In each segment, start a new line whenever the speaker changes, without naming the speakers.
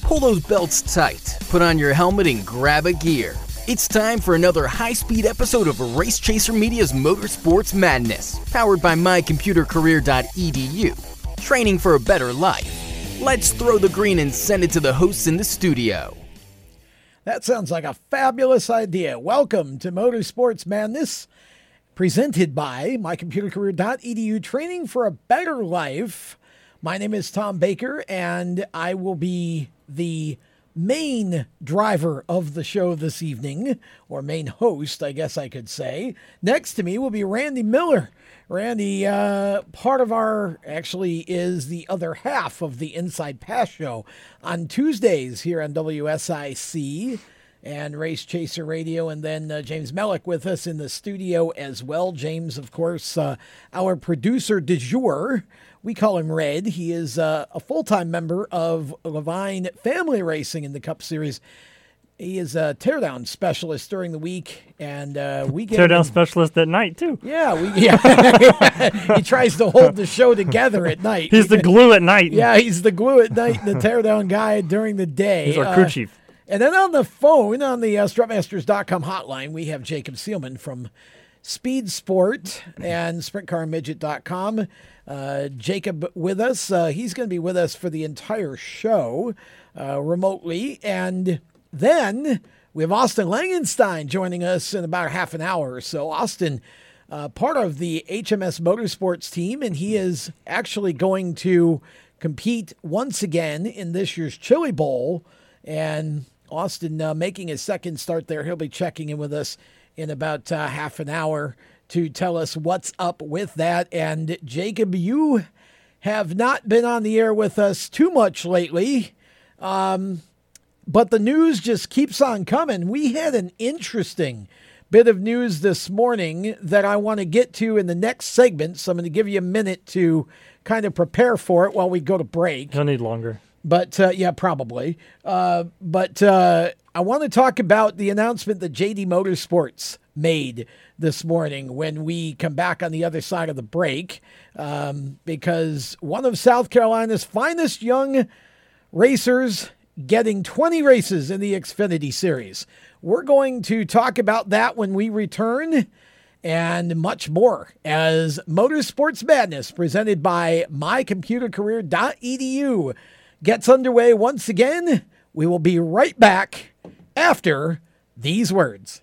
Pull those belts tight, put on your helmet, and grab a gear. It's time for another high speed episode of Race Chaser Media's Motorsports Madness, powered by mycomputercareer.edu. Training for a better life. Let's throw the green and send it to the hosts in the studio.
That sounds like a fabulous idea. Welcome to Motorsports Madness, presented by mycomputercareer.edu. Training for a better life. My name is Tom Baker, and I will be the main driver of the show this evening, or main host, I guess I could say. Next to me will be Randy Miller. Randy, uh, part of our actually is the other half of the Inside Pass show on Tuesdays here on WSIC and Race Chaser Radio, and then uh, James Mellick with us in the studio as well. James, of course, uh, our producer de jour. We call him Red. He is uh, a full time member of Levine Family Racing in the Cup Series. He is a teardown specialist during the week, and uh, we get
Teardown
him-
specialist at night too.
Yeah, we yeah. he tries to hold the show together at night.
He's the glue at night.
Yeah, he's the glue at night and the teardown guy during the day.
He's our crew
Uh,
chief.
and then on the phone, on the uh, strutmasters.com hotline, we have Jacob Seelman from Speed Sport and sprintcarmidget.com. Uh, Jacob with us. Uh, he's going to be with us for the entire show uh, remotely. And then we have Austin Langenstein joining us in about half an hour or so. Austin, uh, part of the HMS Motorsports team, and he is actually going to compete once again in this year's Chili Bowl. And Austin uh, making his second start there. He'll be checking in with us in about uh, half an hour to tell us what's up with that. And Jacob, you have not been on the air with us too much lately. Um, but the news just keeps on coming. We had an interesting bit of news this morning that I want to get to in the next segment. So I'm going to give you a minute to kind of prepare for it while we go to break.
He'll need longer.
But uh, yeah, probably. Uh, but uh, I want to talk about the announcement that JD Motorsports made this morning when we come back on the other side of the break, um, because one of South Carolina's finest young racers getting 20 races in the Xfinity Series. We're going to talk about that when we return and much more as Motorsports Madness presented by mycomputercareer.edu gets underway once again. We will be right back after these words.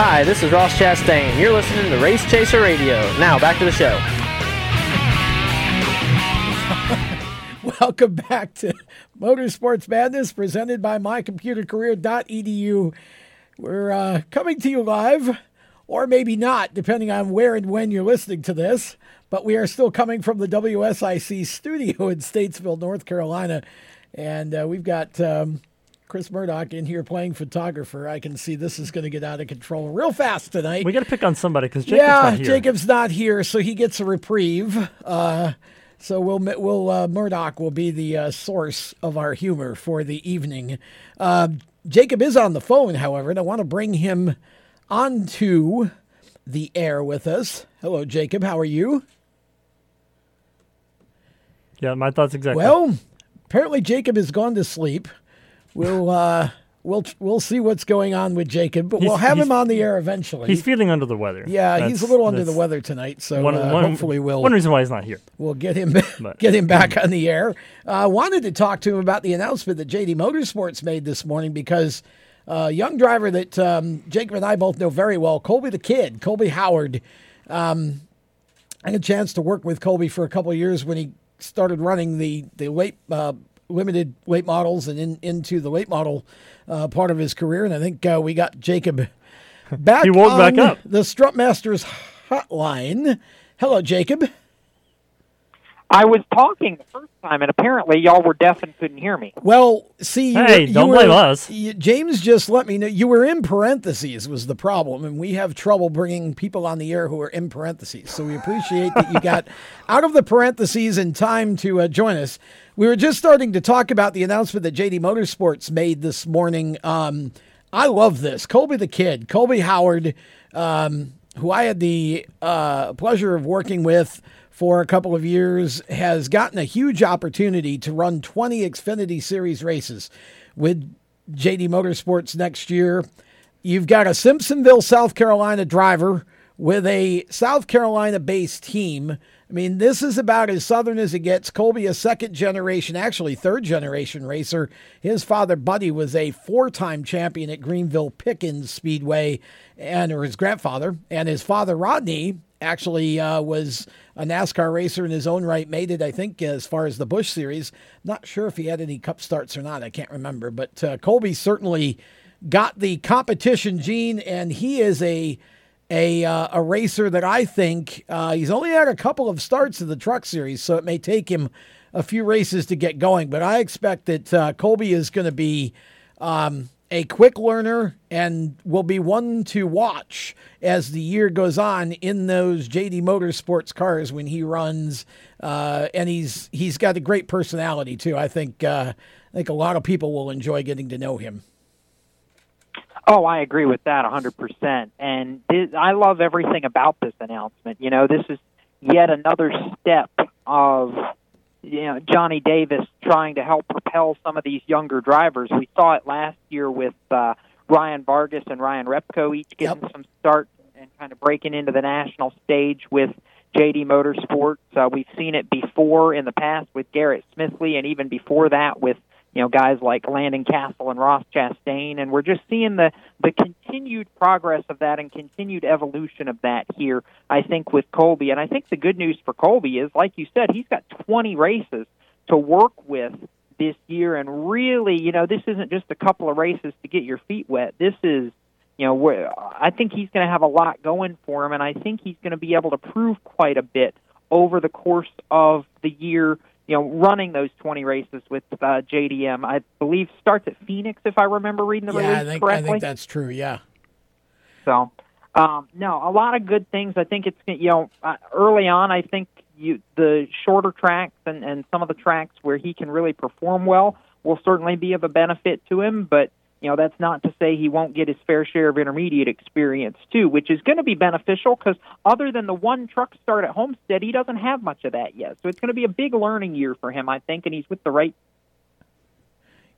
Hi, this is Ross Chastain. You're listening to Race Chaser Radio. Now, back to the show.
Welcome back to Motorsports Madness presented by mycomputercareer.edu. We're uh, coming to you live, or maybe not, depending on where and when you're listening to this. But we are still coming from the WSIC studio in Statesville, North Carolina. And uh, we've got um, Chris Murdoch in here playing photographer. I can see this is going to get out of control real fast tonight.
We got to pick on somebody because Jacob's
yeah,
not here.
Jacob's not here, so he gets a reprieve. Uh, so we'll we'll uh, Murdoch will be the uh, source of our humor for the evening. Uh, Jacob is on the phone, however, and I want to bring him onto the air with us. Hello, Jacob. How are you?
Yeah, my thoughts exactly.
Well, apparently Jacob has gone to sleep. We'll uh, we'll we'll see what's going on with Jacob, but
He's-
we'll have him on the air eventually.
He's feeling under the weather.
yeah, he's a little under the weather tonight, so
one,
uh,
one-
hopefully we'll
One reason why he's not here.
We'll get him
But-
get him back on the air. I uh, wanted to talk to him about the announcement that JD Motorsports made this morning because a young driver that um, Jacob and I both know very well, Colby the Kid, Colby Howard. Um, I had a chance to work with Colby for a couple of years when he started running the the late uh, limited weight models and in, into the weight model uh, part of his career. And I think uh, we got Jacob back.
He woke back
on
up.
The Strutmasters hotline. Hello, Jacob.
I was talking the first time, and apparently y'all were deaf and couldn't hear me.
Well, see, you
Hey,
were, you
don't
were-
blame us.
you- James just let me know you were in parentheses was the problem, and we have trouble bringing people on the air who are in parentheses. So we appreciate that you got out of the parentheses in time to uh, join us. We were just starting to talk about the announcement that JD Motorsports made this morning. Um, I love this, Colby the Kid, Colby Howard, um, who I had the uh, pleasure of working with for a couple of years, has gotten a huge opportunity to run 20 Xfinity Series races with JD Motorsports next year. You've got a Simpsonville, South Carolina driver with a South Carolina based team. I mean, this is about as southern as it gets. Colby, a second generation, actually third generation racer. His father, Buddy, was a four time champion at Greenville Pickens Speedway, and or his grandfather, and his father, Rodney, actually uh, was a NASCAR racer in his own right. Made it, I think, as far as the Busch Series. Not sure if he had any Cup starts or not. I can't remember. But uh, Colby certainly got the competition gene, and he is a a uh, a racer that I think uh, he's only had a couple of starts in the Truck Series, so it may take him a few races to get going. But I expect that uh, Colby is going to be. Um, a quick learner and will be one to watch as the year goes on in those JD Motorsports cars when he runs. Uh, and he's he's got a great personality too. I think uh, I think a lot of people will enjoy getting to know him.
Oh, I agree with that a 100%. And this, I love everything about this announcement. You know, this is yet another step of you know Johnny Davis trying to help propel some of these younger drivers. We saw it last year with uh, Ryan Vargas and Ryan Repko each getting some starts and kind of breaking into the national stage with JD Motorsports. Uh, we've seen it before in the past with Garrett Smithley, and even before that with you know guys like Landon Cassill and Ross Chastain, and we're just seeing the the continued progress of that and continued evolution of that here. I think with Colby, and I think the good news for Colby is, like you said, he's got 20 races to work with this year, and really, you know, this isn't just a couple of races to get your feet wet. This is you know, I think he's going to have a lot going for him, and I think he's going to be able to prove quite a bit over the course of the year. You know, running those 20 races with uh, JDM, I believe starts at Phoenix, if I remember reading the
yeah,
release
I think,
correctly.
I think that's true. Yeah.
So, um, no, a lot of good things. I think it's you know uh, early on. I think you the shorter tracks and and some of the tracks where he can really perform well will certainly be of a benefit to him. But you know that's not to say he won't get his fair share of intermediate experience too, which is going to be beneficial because other than the one truck start at Homestead, he doesn't have much of that yet. So it's going to be a big learning year for him, I think, and he's with the right.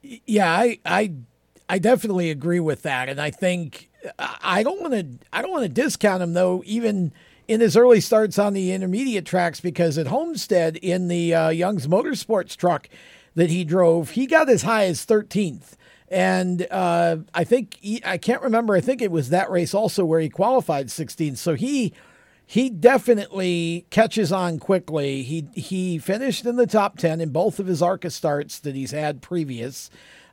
Yeah, I I I definitely agree with that, and I think I don't want to I don't want to discount him though, even in his early starts on the intermediate tracks, because at Homestead in the uh, Young's Motorsports truck that he drove, he got as high as 13th. And uh, I think he, I can't remember. I think it was that race also where he qualified 16th. So he he definitely catches on quickly. He he finished in the top 10 in both of his ARCA starts that he's had previous.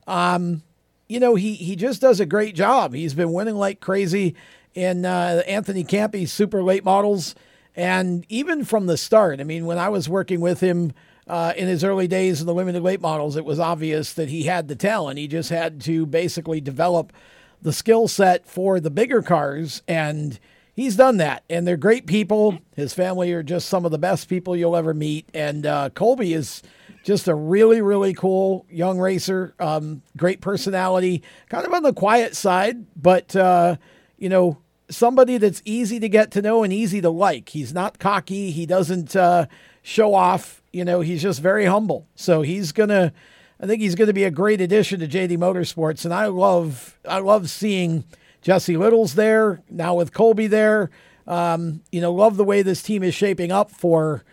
Um, you know, he he just does a great job. He's been winning like crazy in uh, Anthony Campi's super late models, and even from the start. I mean, when I was working with him uh, in his early days in the limited weight models, it was obvious that he had the talent. He just had to basically develop the skill set for the bigger cars, and he's done that. And they're great people. His family are just some of the best people you'll ever meet. And uh, Colby is just a really, really cool young racer. Um, great personality, kind of on the quiet side, but uh, you know, somebody that's easy to get to know and easy to like. He's not cocky. He doesn't uh, show off. You know, he's just very humble. So he's gonna. I think he's to be a great addition to JD Motorsports, and I love I love seeing Jesse Little's there now with Colby there. Um, you know, love the way this team is shaping up for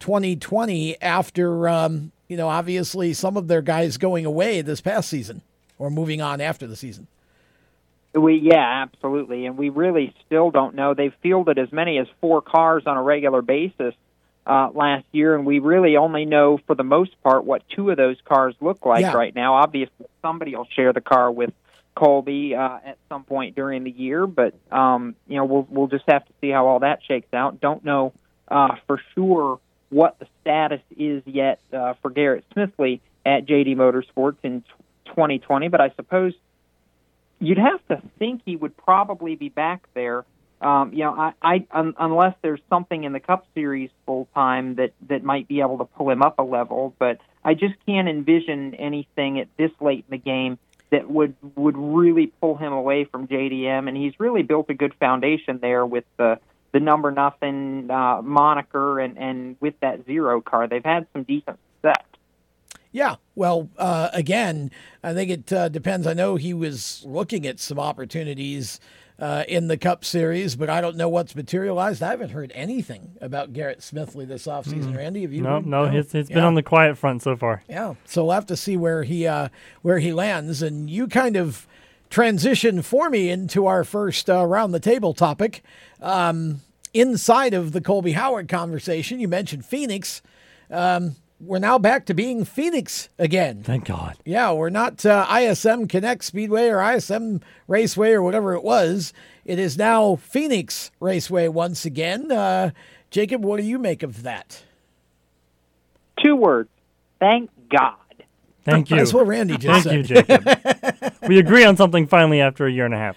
2020 after um, you know obviously some of their guys going away this past season or moving on after the season.
We yeah, absolutely, and we really still don't know. They've fielded as many as four cars on a regular basis uh, last year, and we really only know for the most part what two of those cars look like
Yeah.
right now. Obviously, somebody will share the car with Colby uh, at some point during the year, but um, you know we'll we'll just have to see how all that shakes out. Don't know uh, for sure what the status is yet uh, for Garrett Smithley at JD Motorsports in t- 2020, but I suppose you'd have to think he would probably be back there. Um, you know, I, I un, unless there's something in the Cup Series full time that that might be able to pull him up a level, but I just can't envision anything at this late in the game that would would really pull him away from JDM. And he's really built a good foundation there with the the number nothing uh, moniker and and with that zero car, they've had some decent success.
Yeah, well, uh, again, I think it uh, depends. I know he was looking at some opportunities uh, in the Cup Series, but I don't know what's materialized. I haven't heard anything about Garrett Smithley this offseason. Randy, have you?
No,
heard?
no, it's, it's been on the quiet front so far.
Yeah, so we'll have to see where he uh, where he lands. And you kind of transition for me into our first uh, round the table topic. Um, inside of the Colby Howard conversation, you mentioned Phoenix. Um, we're now back to being Phoenix again.
Thank God.
Yeah, we're not uh, ISM Connect Speedway or ISM Raceway or whatever it was. It is now Phoenix Raceway once again. Uh, Jacob, what do you make of that?
Two words: thank God.
Thank you.
That's what Randy just
Thank
said.
you, Jacob. we agree on something finally after a year and a half.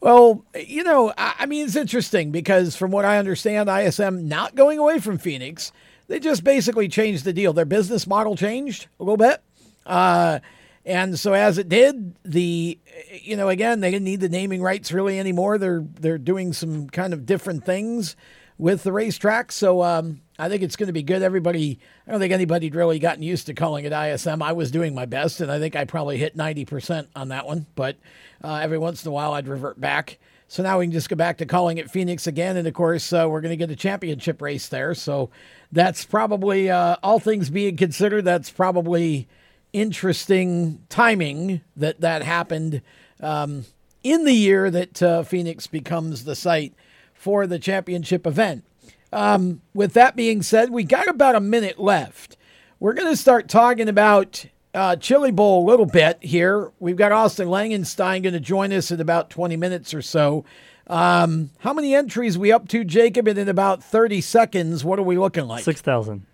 Well, you know, I, I mean, it's interesting because from what I understand, ISM not going away from Phoenix, they just basically changed the deal. Their business model changed a little bit. Uh, and so as it did, the you know again they didn't need the naming rights really anymore. They're they're doing some kind of different things with the racetrack. So um, I think it's going to be good. Everybody, I don't think anybody'd really gotten used to calling it ISM. I was doing my best, and I think I probably hit ninety percent on that one. But uh, every once in a while, I'd revert back. So now we can just go back to calling it Phoenix again, and of course, uh, we're going to get a championship race there. So that's probably uh, all things being considered. That's probably interesting timing that that happened um, in the year that uh, Phoenix becomes the site for the championship event. Um, with that being said, we got about a minute left. We're going to start talking about uh, Chili Bowl a little bit here. We've got Austin Langenstein going to join us in about 20 minutes or so. Um, how many entries we up to, Jacob? And in about 30 seconds, what are we looking like?
6,000.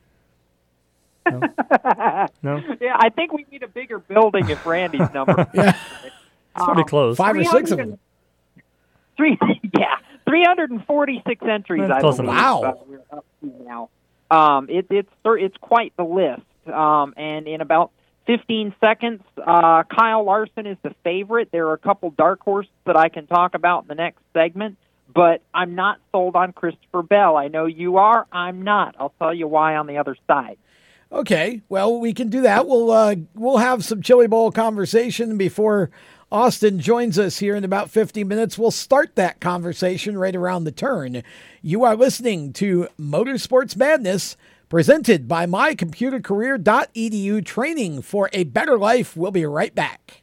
No? no?
Yeah, I think we need a bigger building if Randy's number.
yeah.
It's pretty close.
Five or six of them.
Three, yeah, 346 entries.
That's
I believe,
enough.
uh, we're up to now. Um, it, it's it's quite the list. Um, and in about 15 seconds, uh, Kyle Larson is the favorite. There are a couple dark horses that I can talk about in the next segment, but I'm not sold on Christopher Bell. I know you are. I'm not. I'll tell you why on the other side.
Okay, well, we can do that. We'll uh, we'll have some Chili Bowl conversation before Austin joins us here in about 50 minutes. We'll start that conversation right around the turn. You are listening to Motorsports Madness, presented by mycomputercareer.edu. Training for a better life. We'll be right back.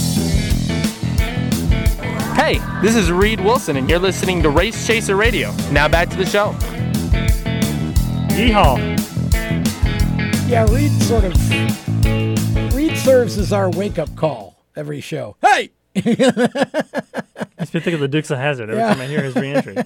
Hey, this is Reed Wilson, and you're listening to Race Chaser Radio. Now back to the show.
Yeehaw.
Yeah, Reed sort of. Reed serves as our wake up call every show. Hey!
Makes me think of the Dukes of Hazzard every
Yeah.
time I hear his reentry.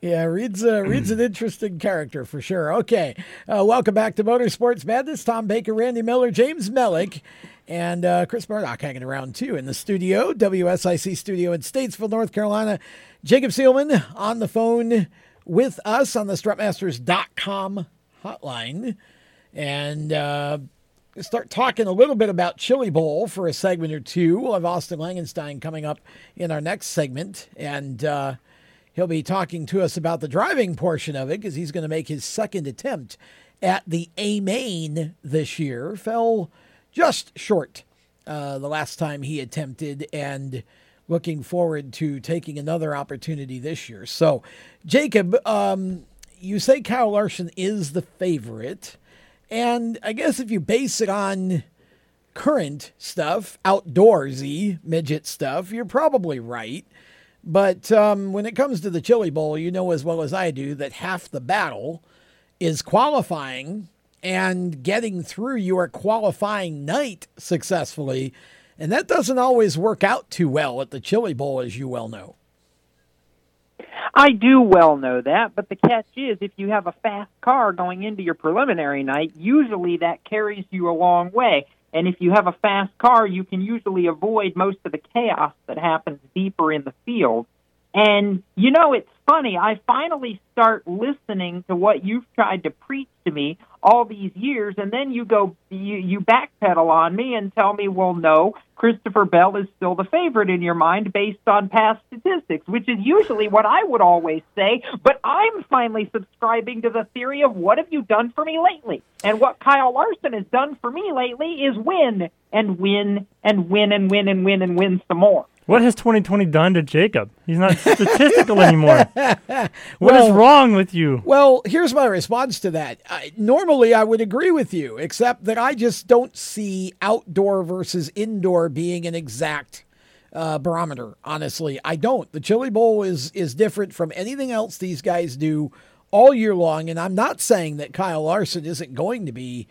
Yeah, Reed's uh, Reed's an interesting character for sure. Okay, uh, welcome back to Motorsports Madness. Tom Baker, Randy Miller, James Mellick, and uh, Chris Murdoch hanging around too in the studio, WSIC studio in Statesville, North Carolina. Jacob Seelman on the phone with us on the Strutmasters.com hotline, and. Uh, start talking a little bit about Chili Bowl for a segment or two. We'll have Austin Langenstein coming up in our next segment, and uh, he'll be talking to us about the driving portion of it because he's going to make his second attempt at the A main this year. Fell just short uh, the last time he attempted, and looking forward to taking another opportunity this year. So, Jacob, um, you say Kyle Larson is the favorite, and I guess if you base it on current stuff, outdoorsy midget stuff, you're probably right. But um, when it comes to the Chili Bowl, you know as well as I do that half the battle is qualifying and getting through your qualifying night successfully. And that doesn't always work out too well at the Chili Bowl, as you well know.
I do well know that, but the catch is if you have a fast car going into your preliminary night, usually that carries you a long way. And if you have a fast car, you can usually avoid most of the chaos that happens deeper in the field. And you know, it's funny. I finally start listening to what you've tried to preach to me all these years, and then you go, you, you backpedal on me and tell me, well, no, Christopher Bell is still the favorite in your mind based on past statistics, which is usually what I would always say. But I'm finally subscribing to the theory of what have you done for me lately? And what Kyle Larson has done for me lately is win and win and win and win and win and win some more.
What has 2020 done to Jacob? He's not statistical anymore. What
Well-
is wrong with you?
Well, here's my response to that. I, normally, I would agree with you, except that I just don't see outdoor versus indoor being an exact uh, barometer. Honestly, I don't. The Chili Bowl is is different from anything else these guys do all year long, and I'm not saying that Kyle Larson isn't going to be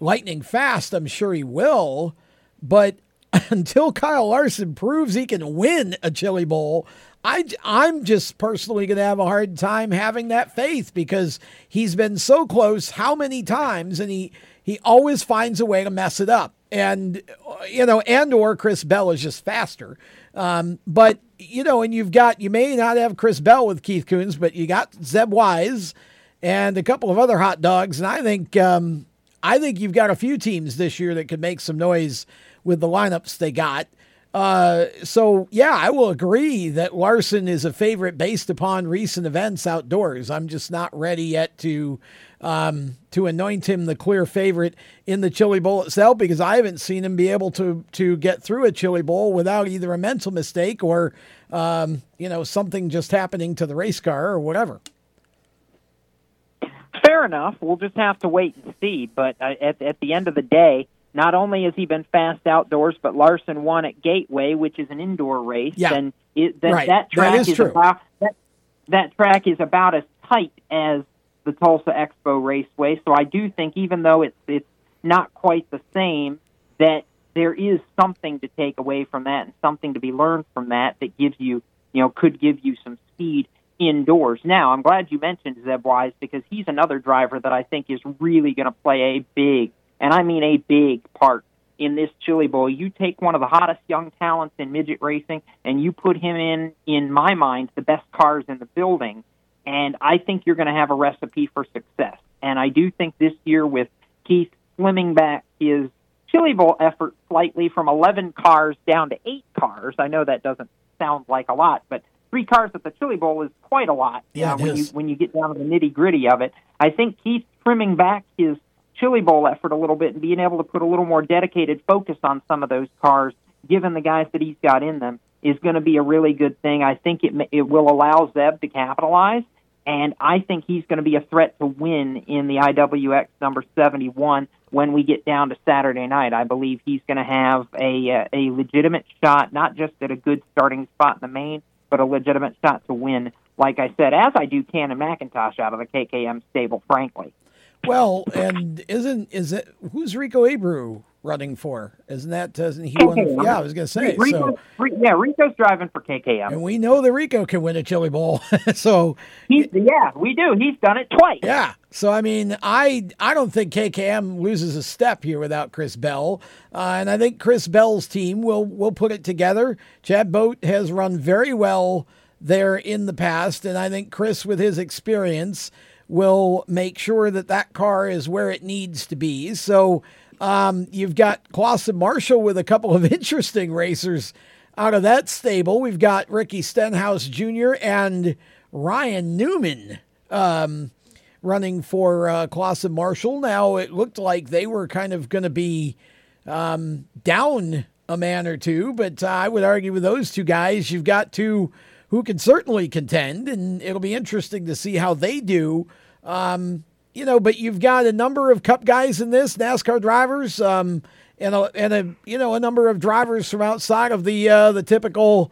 lightning fast. I'm sure he will, but until Kyle Larson proves he can win a Chili Bowl, I, I'm just personally going to have a hard time having that faith because he's been so close how many times and he, he always finds a way to mess it up. And, uh, you know, and or Chris Bell is just faster. Um, but, you know, and you've got, you may not have Chris Bell with Keith Kunz, but you got Zeb Wise and a couple of other hot dogs. And I think, um, I think you've got a few teams this year that could make some noise with the lineups they got. Uh, so yeah, I will agree that Larson is a favorite based upon recent events outdoors. I'm just not ready yet to um, to anoint him the clear favorite in the Chili Bowl itself because I haven't seen him be able to to get through a Chili Bowl without either a mental mistake or um, you know something just happening to the race car or whatever.
Fair enough. We'll just have to wait and see. But uh, at at the end of the day, not only has he been fast outdoors, but Larson won at Gateway, which is an indoor race,
Yeah.
and it, that,
Right.
that
That
track
is true.
about that, that track is about as tight as the Tulsa Expo Raceway. So I do think, even though it's it's not quite the same, that there is something to take away from that and something to be learned from that that gives you, you know, could give you some speed indoors. Now, I'm glad you mentioned Zeb Wise because he's another driver that I think is really going to play a big, and I mean a big part in this Chili Bowl. You take one of the hottest young talents in midget racing and you put him in, in my mind, the best cars in the building, and I think you're going to have a recipe for success. And I do think this year with Keith slimming back his Chili Bowl effort slightly from 11 cars down to eight cars. I know that doesn't sound like a lot, but three cars at the Chili Bowl is quite a lot.
Yeah,
uh, when
is.
you when you get down to the nitty gritty of it. I think Keith trimming back his Chili Bowl effort a little bit and being able to put a little more dedicated focus on some of those cars, given the guys that he's got in them, is going to be a really good thing. I think it it will allow Zeb to capitalize, and I think he's going to be a threat to win in the IWX number 71 when we get down to Saturday night. I believe he's going to have a a legitimate shot, not just at a good starting spot in the main, but a legitimate shot to win. Like I said, as I do Cannon McIntosh out of the KKM stable, frankly.
Well, and isn't is it who's Rico Abreu running for? Isn't that doesn't he won? Yeah, I was going to say.
Rico,
so,
yeah, Rico's driving for KKM.
and we know that Rico can win a Chili Bowl. so
He's, yeah, we do. He's done it twice.
Yeah. So I mean, I I don't think KKM loses a step here without Chris Bell, uh, and I think Chris Bell's team will will put it together. Chad Boat has run very well there in the past, and I think Chris, with his experience, will make sure that that car is where it needs to be. So um, you've got Clauson Marshall with a couple of interesting racers out of that stable. We've got Ricky Stenhouse Jr. and Ryan Newman. Um, running for uh, Clauson Marshall. Now, it looked like they were kind of going to be um, down a man or two, but uh, I would argue with those two guys, you've got two who can certainly contend, and it'll be interesting to see how they do. Um, you know, but you've got a number of Cup guys in this NASCAR drivers, um, and a and a you know a number of drivers from outside of the uh, the typical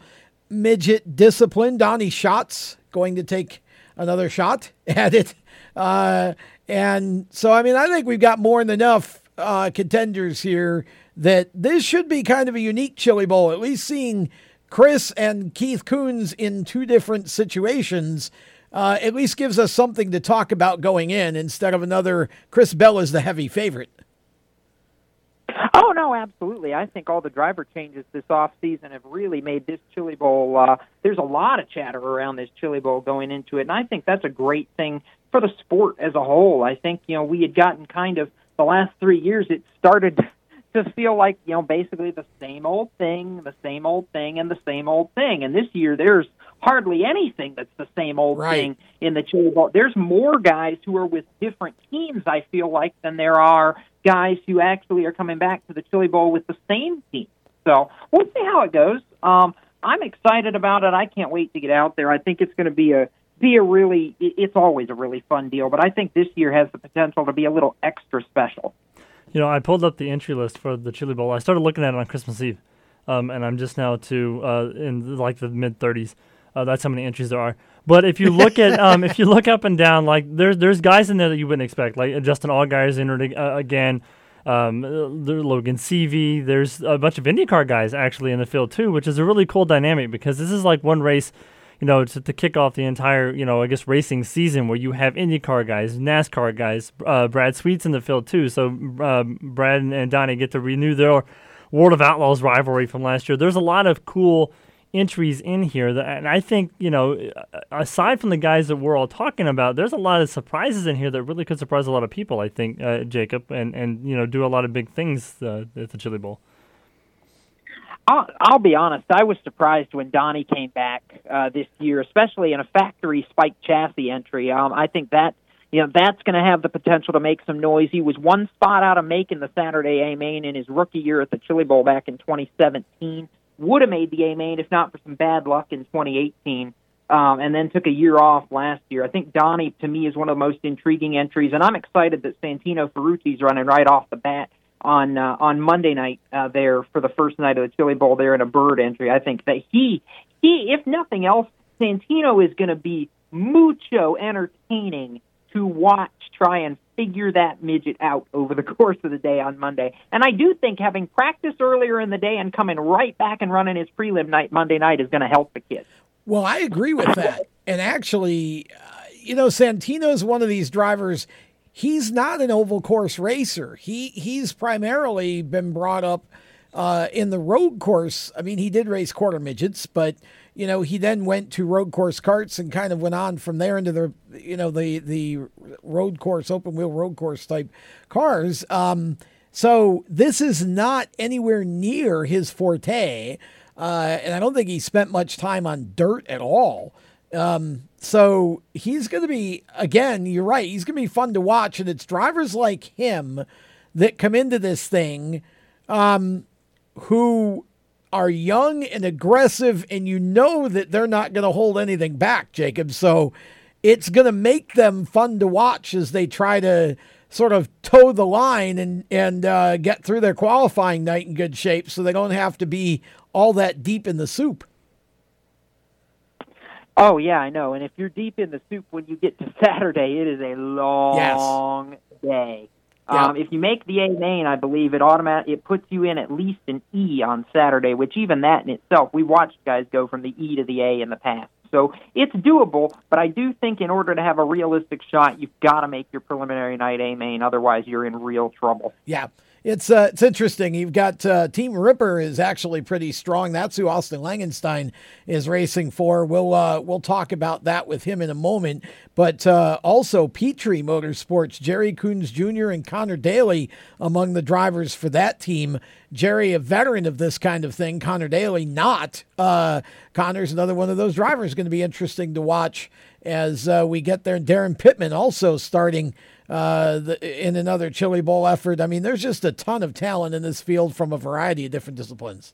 midget discipline. Donny Schatz going to take another shot at it, uh, and so I mean I think we've got more than enough uh, contenders here that this should be kind of a unique Chili Bowl. At least seeing Chris and Keith Kunz in two different situations. Uh, at least gives us something to talk about going in instead of another Chris Bell is the heavy favorite.
Oh no, absolutely. I think all the driver changes this off season have really made this Chili Bowl. Uh, there's a lot of chatter around this Chili Bowl going into it, and I think that's a great thing for the sport as a whole. I think you know we had gotten kind of the last three years. It started to feel like you know basically the same old thing, the same old thing, and the same old thing. And this year there's hardly anything that's the same old
right.
thing in the Chili Bowl. There's more guys who are with different teams, I feel like, than there are guys who actually are coming back to the Chili Bowl with the same team. So we'll see how it goes. Um, I'm excited about it. I can't wait to get out there. I think it's going to be a be a really. It's always a really fun deal, but I think this year has the potential to be a little extra special.
You know, I pulled up the entry list for the Chili Bowl. I started looking at it on Christmas Eve, um, and I'm just now to uh, in like the mid 30s. Uh, that's how many entries there are. But if you look at um, if you look up and down, like there's there's guys in there that you wouldn't expect. Like Justin Allgaier's entered uh, again. Um, Logan Seavey. There's a bunch of IndyCar guys actually in the field too, which is a really cool dynamic because this is like one race, you know, to, to kick off the entire you know I guess racing season where you have IndyCar guys, NASCAR guys. Uh, Brad Sweet's in the field too, so uh, Brad and, Donny get to renew their World of Outlaws rivalry from last year. There's a lot of cool entries in here. That, and I think, you know, aside from the guys that we're all talking about, there's a lot of surprises in here that really could surprise a lot of people, I think, uh, Jacob, and, and, you know, do a lot of big things uh, at the Chili Bowl.
I'll, I'll be honest. I was surprised when Donny came back uh, this year, especially in a factory spike chassis entry. Um, I think that you know that's going to have the potential to make some noise. He was one spot out of making the Saturday A main in his rookie year at the Chili Bowl back in 2017 would have made the A main if not for some bad luck in 2018, um, and then took a year off last year. I think Donny, to me, is one of the most intriguing entries, and I'm excited that Santino Ferrucci's running right off the bat on uh, on Monday night uh, there for the first night of the Chili Bowl there in a bird entry. I think that he he, if nothing else, Santino is going to be mucho entertaining to watch try and figure that midget out over the course of the day on Monday. And I do think having practiced earlier in the day and coming right back and running his prelim night Monday night is going to help the kid.
Well, I agree with that. And actually, uh, you know, Santino's one of these drivers. He's not an oval course racer. He he's primarily been brought up uh, in the road course. I mean, he did race quarter midgets, but you know, he then went to road course carts and kind of went on from there into the, you know, the the road course, open wheel road course type cars. Um, so this is not anywhere near his forte, uh, and I don't think he spent much time on dirt at all. Um, so he's going to be again. You're right. He's going to be fun to watch, and it's drivers like him that come into this thing um, who are young and aggressive, and you know that they're not going to hold anything back, Jacob. So it's going to make them fun to watch as they try to sort of toe the line and and uh, get through their qualifying night in good shape, so they don't have to be all that deep in the soup.
Oh yeah, I know. And if you're deep in the soup when you get to Saturday, it is a long yes. day. Yeah. Um, if you make the A main, I believe it automatic it puts you in at least an E on Saturday, which even that in itself, we watched guys go from the E to the A in the past. So it's doable, but I do think in order to have a realistic shot, you've got to make your preliminary night A main, otherwise you're in real trouble.
Yeah. It's uh, it's interesting. You've got uh, Team Ripper is actually pretty strong. That's who Austin Langenstein is racing for. We'll uh, we'll talk about that with him in a moment. But uh, also Petrie Motorsports, Jerry Coons Jr. and Connor Daly among the drivers for that team. Jerry, a veteran of this kind of thing. Connor Daly, not. Uh, Connor's another one of those drivers. Going to be interesting to watch as uh, we get there. And Daryn Pittman also starting uh, the, in another Chili Bowl effort. I mean, there's just a ton of talent in this field from a variety of different disciplines.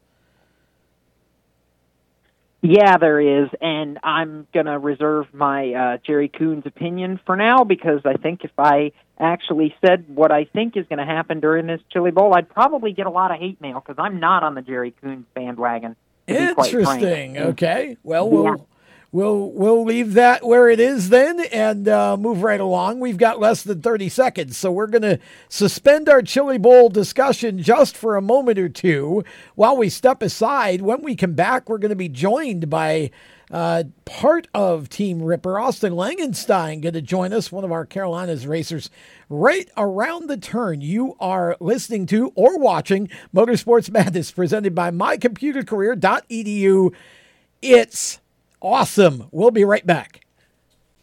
Yeah, there is, and I'm going to reserve my uh, Jerry Coons opinion for now because I think if I actually said what I think is going to happen during this Chili Bowl, I'd probably get a lot of hate mail because I'm not on the Jerry Coons bandwagon.
Interesting. Okay. Well, we'll. Yeah we'll we'll leave that where it is then and uh, move right along. We've got less than thirty seconds, so we're going to suspend our Chili Bowl discussion just for a moment or two while we step aside. When we come back, we're going to be joined by. Uh, part of Team Ripper, Austin Langenstein, going to join us, one of our Carolinas racers, right around the turn. You are listening to or watching Motorsports Madness presented by mycomputercareer.edu. It's awesome. We'll be right back.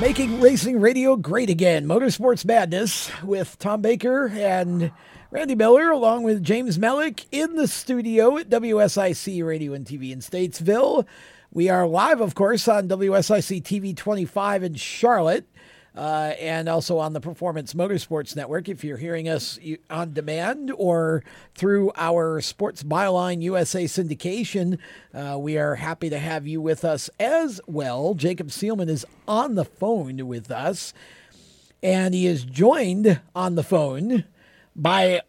Making racing radio great again. Motorsports Madness with Tom Baker and Randy Miller, along with James Mellick in the studio at WSIC Radio and TV in Statesville. We are live, of course, on WSIC TV 25 in Charlotte uh, and also on the Performance Motorsports Network if you're hearing us on demand or through our Sports Byline USA syndication. Uh, we are happy to have you with us as well. Jacob Seelman is on the phone with us, and he is joined on the phone by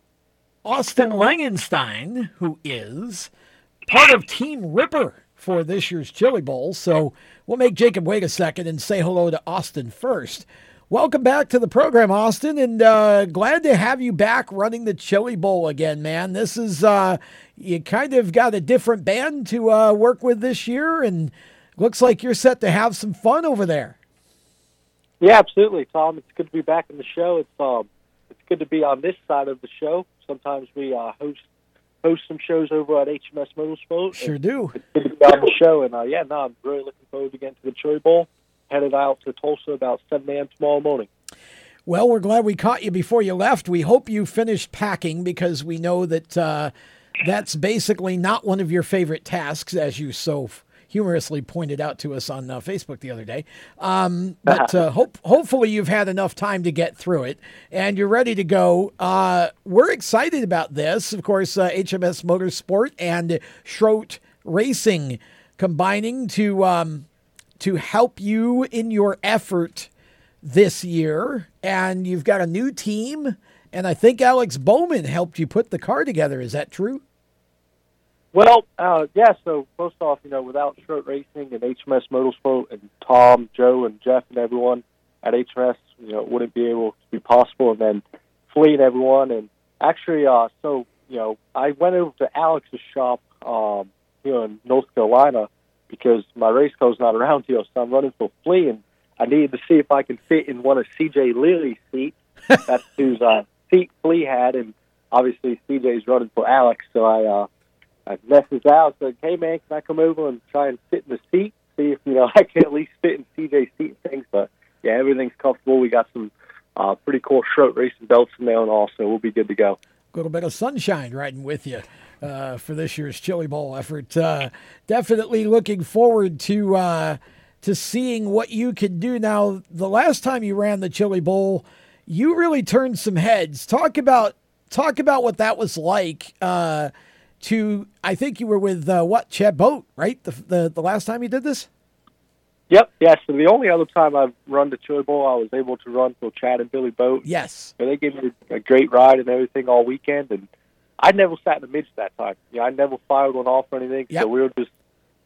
Austin Langenstein, who is part of Team Ripper for this year's Chili Bowl. So we'll make Jacob wait a second and say hello to Austin first. Welcome back to the program, Austin, and uh, glad to have you back running the Chili Bowl again, man. This is uh, you kind of got a different band to uh, work with this year, and looks like you're set to have some fun over there.
Yeah, absolutely, Tom. It's good to be back in the show. It's um, it's good to be on this side of the show. Sometimes we uh, host host some shows over at HMS Motorsport.
Sure do.
It's good to be on the show, and uh, yeah, no, I'm really looking forward to getting to the Chili Bowl headed out to Tulsa about 7 a.m. tomorrow morning.
Well, we're glad we caught you before you left. We hope you finished packing because we know that uh, that's basically not one of your favorite tasks, as you so humorously pointed out to us on uh, Facebook the other day. Um, but uh, hope, hopefully you've had enough time to get through it and you're ready to go. Uh, we're excited about this. Of course, HMS uh, Motorsport and Schroth Racing combining to um, to help you in your effort this year. And you've got a new team. And I think Alex Bowman helped you put the car together. Is that true?
Well, uh, yeah. So first off, you know, without Schroth Racing and HMS Motorsport and Tom, Joe, and Jeff and everyone at HMS, you know, it wouldn't be able to be possible. And then Flea and everyone, and actually, uh, so you know, I went over to Alex's shop um, here in North Carolina because my race car's not around here, so I'm running for Flea, and I needed to see if I can fit in one of CJ Lilly's seats. That's whose uh, seat Flea had, and obviously CJ's running for Alex, so I uh, I messaged Alex, said, "Hey man, can I come over and try and sit in the seat, see if you know I can at least fit in CJ's seat and things?" But yeah, everything's comfortable. We got some uh, pretty cool Schroth racing belts in there, and all, so we'll be good to go.
A little bit of sunshine riding with you uh, for this year's Chili Bowl effort. Uh, definitely looking forward to uh, to seeing what you can do. Now, the last time you ran the Chili Bowl, you really turned some heads. Talk about talk about what that was like. To I think you were with uh, what Chad Boat, right? The, the the last time you did this.
Yep. Yeah. So the only other time I've run the Chili Bowl, I was able to run for Chad and Billy Boat.
Yes.
So they gave me a great ride and everything all weekend, and I never sat in the midge that time. You know, I never fired one off or anything. Yep. So we were just,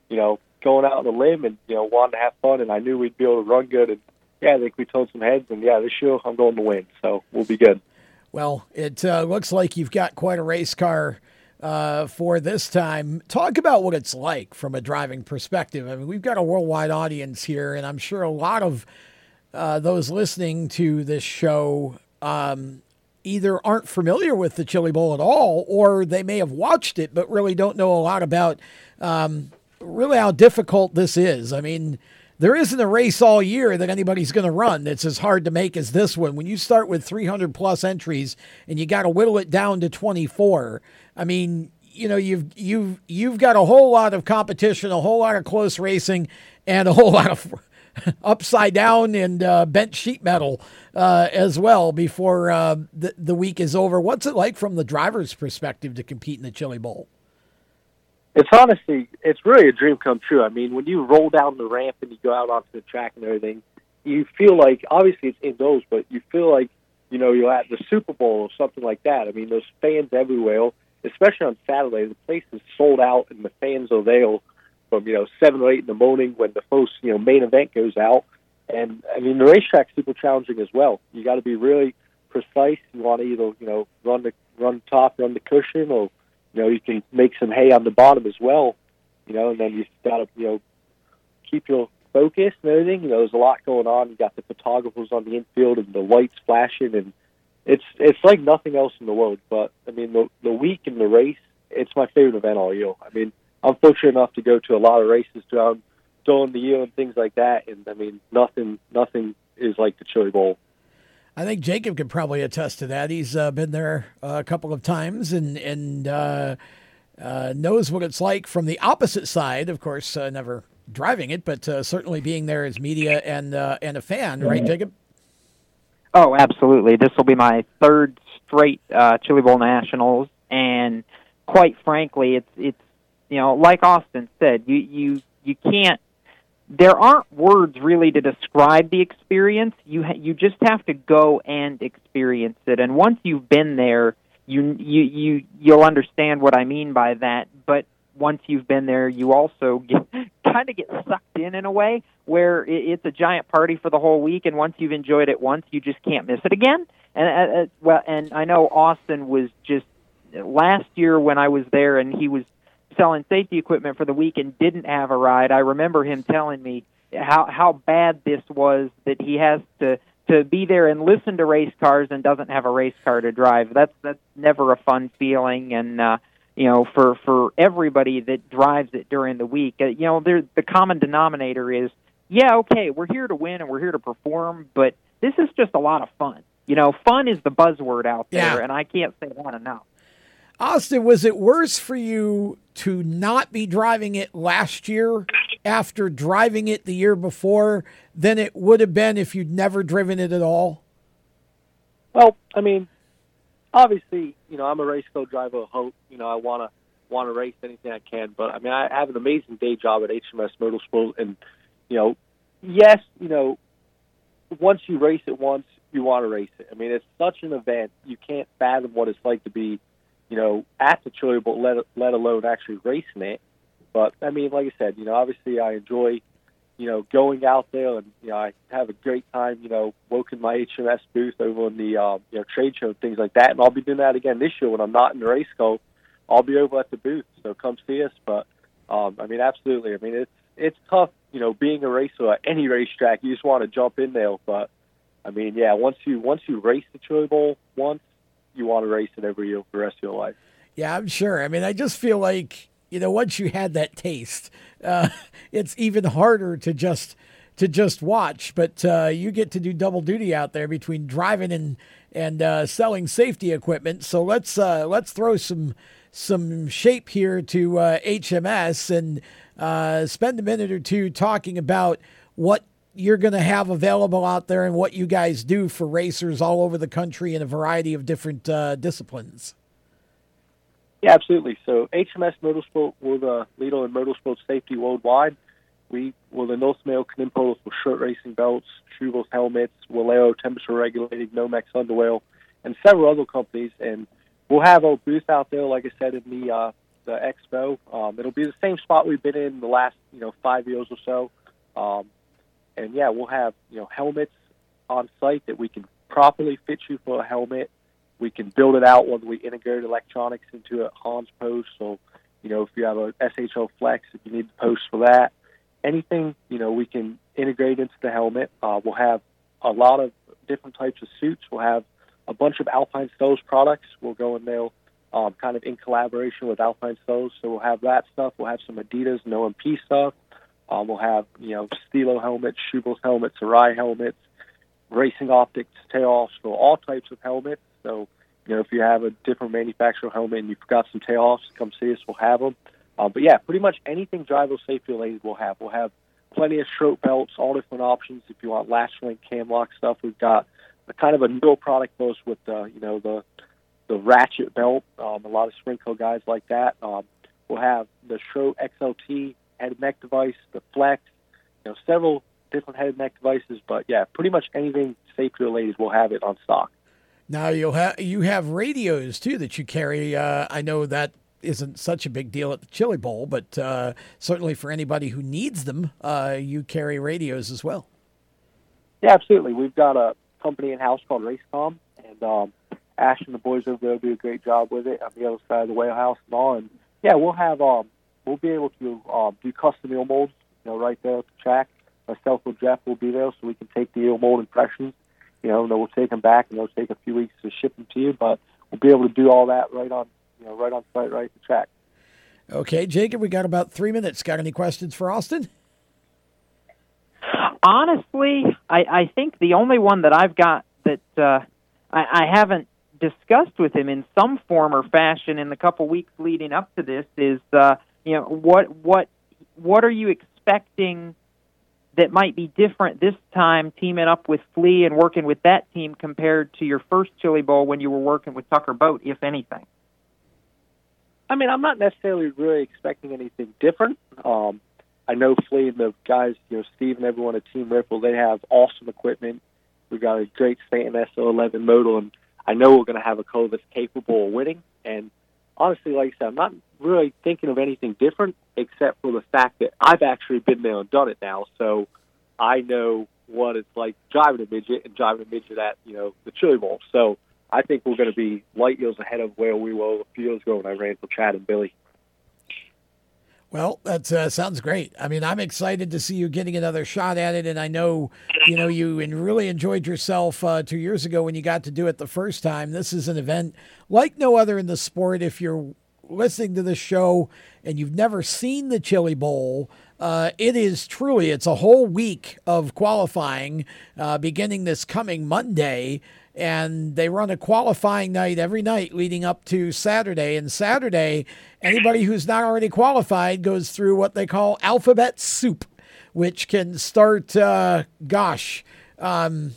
you know, going out on a limb and you know wanting to have fun, and I knew we'd be able to run good. And yeah, I think we told some heads, and yeah, this year I'm going to win, so we'll be good.
Well, it uh, looks like you've got quite a race car uh, for this time. Talk about what it's like from a driving perspective. I mean, we've got a worldwide audience here, and I'm sure a lot of uh, those listening to this show um, either aren't familiar with the Chili Bowl at all, or they may have watched it but really don't know a lot about um, really how difficult this is. I mean, there isn't a race all year that anybody's going to run that's as hard to make as this one. When you start with 300 plus entries and you got to whittle it down to 24, I mean, you know, you've you've you've got a whole lot of competition, a whole lot of close racing, and a whole lot of upside down and uh, bent sheet metal uh, as well before uh, the, the week is over. What's it like from the driver's perspective to compete in the Chili Bowl?
It's honestly, it's really a dream come true. I mean, when you roll down the ramp and you go out onto the track and everything, you feel like obviously it's indoors, but you feel like you know you're at the Super Bowl or something like that. I mean, there's fans everywhere, especially on Saturday. The place is sold out, and the fans are there from you know seven or eight in the morning when the first you know main event goes out. And I mean the racetrack's super challenging as well. You got to be really precise. You want to either you know run the run top, run the cushion, or you know you can make some hay on the bottom as well. You know, and then you got to you know keep your focus and everything. You know, there's a lot going on. You got the photographers on the infield and the lights flashing, and it's it's like nothing else in the world. But I mean, the the week and the race, it's my favorite event all year. I mean, I'm fortunate enough to go to a lot of races throughout during the year and things like that. And I mean, nothing, nothing is like the Chili Bowl.
I think Jacob could probably attest to that. He's uh, been there uh, a couple of times and and uh, uh knows what it's like from the opposite side. Of course, uh, never driving it, but uh, certainly being there as media and and a fan, right, Jacob?
Oh, absolutely. This will be my third straight Chili Bowl Nationals, and quite frankly, it's it's you know, like Austin said, you you you can't. There aren't words really to describe the experience. You ha- you just have to go and experience it. And once you've been there, you you you you'll understand what I mean by that. But once you've been there, you also get, kind of get sucked in in a way where it, it's a giant party for the whole week, and once you've enjoyed it once, you just can't miss it again. And uh, uh, well, and I know Austin was just last year when I was there, and he was selling safety equipment for the week and didn't have a ride. I remember him telling me how how bad this was that he has to to be there and listen to race cars and doesn't have a race car to drive. That's that's never a fun feeling, and uh, you know, for for everybody that drives it during the week, uh, you know, there the common denominator is, yeah, okay, we're here to win and we're here to perform, but this is just a lot of fun. You know, fun is the buzzword out there,
Yeah.
and I can't say that enough.
Austin, was it worse for you to not be driving it last year after driving it the year before than it would have been if you'd never driven it at all?
Well, I mean, obviously, you know, I'm a race car driver hope. You know, I want to want to race anything I can. But I mean, I have an amazing day job at HMS Motorsport, and you know, yes, you know, once you race it once, you want to race it. I mean, it's such an event; you can't fathom what it's like to be, you know, at the Chili Bowl, let let alone actually racing it. But I mean, like I said, you know, obviously, I enjoy you know, going out there and you know, I have a great time, you know, working my HMS booth over in the um, you know trade show and things like that. And I'll be doing that again this year when I'm not in the race car. I'll be over at the booth, so come see us. But um, I mean, absolutely. I mean, it's it's tough, you know, being a racer at any racetrack. You just want to jump in there, but I mean, yeah, once you once you race the Chili Bowl once, you want to race it every year for the rest of your life.
Yeah, I'm sure. I mean, I just feel like you know once you had that taste, uh, it's even harder to just to just watch. But uh, you get to do double duty out there between driving and and uh, selling safety equipment. So let's uh, let's throw some some shape here to uh, HMS and uh, spend a minute or two talking about what you're going to have available out there and what you guys do for racers all over the country in a variety of different uh, disciplines.
Yeah, absolutely. So HMS Motorsport, we're the leader in motorsport safety worldwide. We were the North American importer for Schroth racing belts, Schuberth helmets, Walero temperature regulated Nomex underwear, and several other companies. And we'll have our booth out there, like I said, in the uh, the expo. Um, it'll be the same spot we've been in the last you know five years or so. Um, and yeah, we'll have you know helmets on site that we can properly fit you for a helmet. We can build it out when we integrate electronics into a Hans post. So, you know, if you have a SHO Flex, if you need the post for that, anything, you know, we can integrate into the helmet. Uh, we'll have a lot of different types of suits. We'll have a bunch of Alpinestars products. We'll go in there um, kind of in collaboration with Alpinestars. So we'll have that stuff. We'll have some Adidas and OMP stuff. Um, we'll have, you know, Stilo helmets, Schuberth helmets, Arai helmets, racing optics, tear-offs for all types of helmets. So, you know, if you have a different manufacturer helmet and you've got some tear-offs, come see us. We'll have them. Um, but yeah, pretty much anything driver safety related we'll have. We'll have plenty of Schroth belts, all different options. If you want latch link, cam lock stuff, we've got a kind of a new product us with, uh, you know, the the ratchet belt. Um, a lot of sprinkle guys like that. Um, we'll have the Schroth XLT head and neck device, the Flex, you know, several different head and neck devices. But yeah, pretty much anything safety related, we'll have it on stock.
Now you'll have you have radios too that you carry. Uh, I know that isn't such a big deal at the Chili Bowl, but uh, certainly for anybody who needs them, uh, you carry radios as well.
Yeah, absolutely. We've got a company in house called Racecom, and um, Ash and the boys over there do a great job with it on the other side of the warehouse and all. And yeah, we'll have um, we'll be able to um, do custom ear molds, you know, right there at the track. Myself or Jeff will be there, so we can take the ear mold impressions. You know, and then we'll take them back, and it'll take a few weeks to ship them to you. But we'll be able to do all that right on, you know, right on site, right at the track.
Okay, Jacob, we got about three minutes. Got any questions for Austin?
Honestly, I, I think the only one that I've got that uh, I, I haven't discussed with him in some form or fashion in the couple weeks leading up to this is, uh, you know, what what what are you expecting that might be different this time, teaming up with Flea and working with that team compared to your first Chili Bowl when you were working with Tucker Boat, if anything?
I mean, I'm not necessarily really expecting anything different. Um, I know Flea and the guys, you know, Steve and everyone at Team Ripper, they have awesome equipment. We've got a great Stanton SO11 motor, and I know we're going to have a car that's capable of winning. And honestly, like I said, I'm not really thinking of anything different except for the fact that I've actually been there and done it now. So I know what it's like driving a midget and driving a midget at you know the Chili Bowl. So I think we're going to be light years ahead of where we were a few years ago when I ran for Chad and Billy.
Well, that uh, sounds great. I mean, I'm excited to see you getting another shot at it, and I know you know you really enjoyed yourself uh, two years ago when you got to do it the first time. This is an event like no other in the sport. If you're listening to the show and you've never seen the Chili Bowl, uh, it is truly it's a whole week of qualifying uh, beginning this coming Monday and they run a qualifying night every night leading up to Saturday. And Saturday, anybody who's not already qualified goes through what they call alphabet soup, which can start, uh, gosh, um,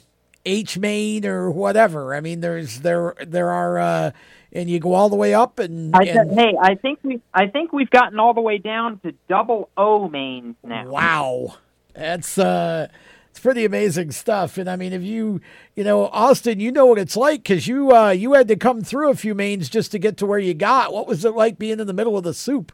H main or whatever. I mean, there's there there are. And you go all the way up and,
I
and
hey, I think we I think we've gotten all the way down to double O mains now.
Wow, that's uh, it's pretty amazing stuff. And I mean, if you you know Austin, you know what it's like because you uh, you had to come through a few mains just to get to where you got. What was it like being in the middle of the soup?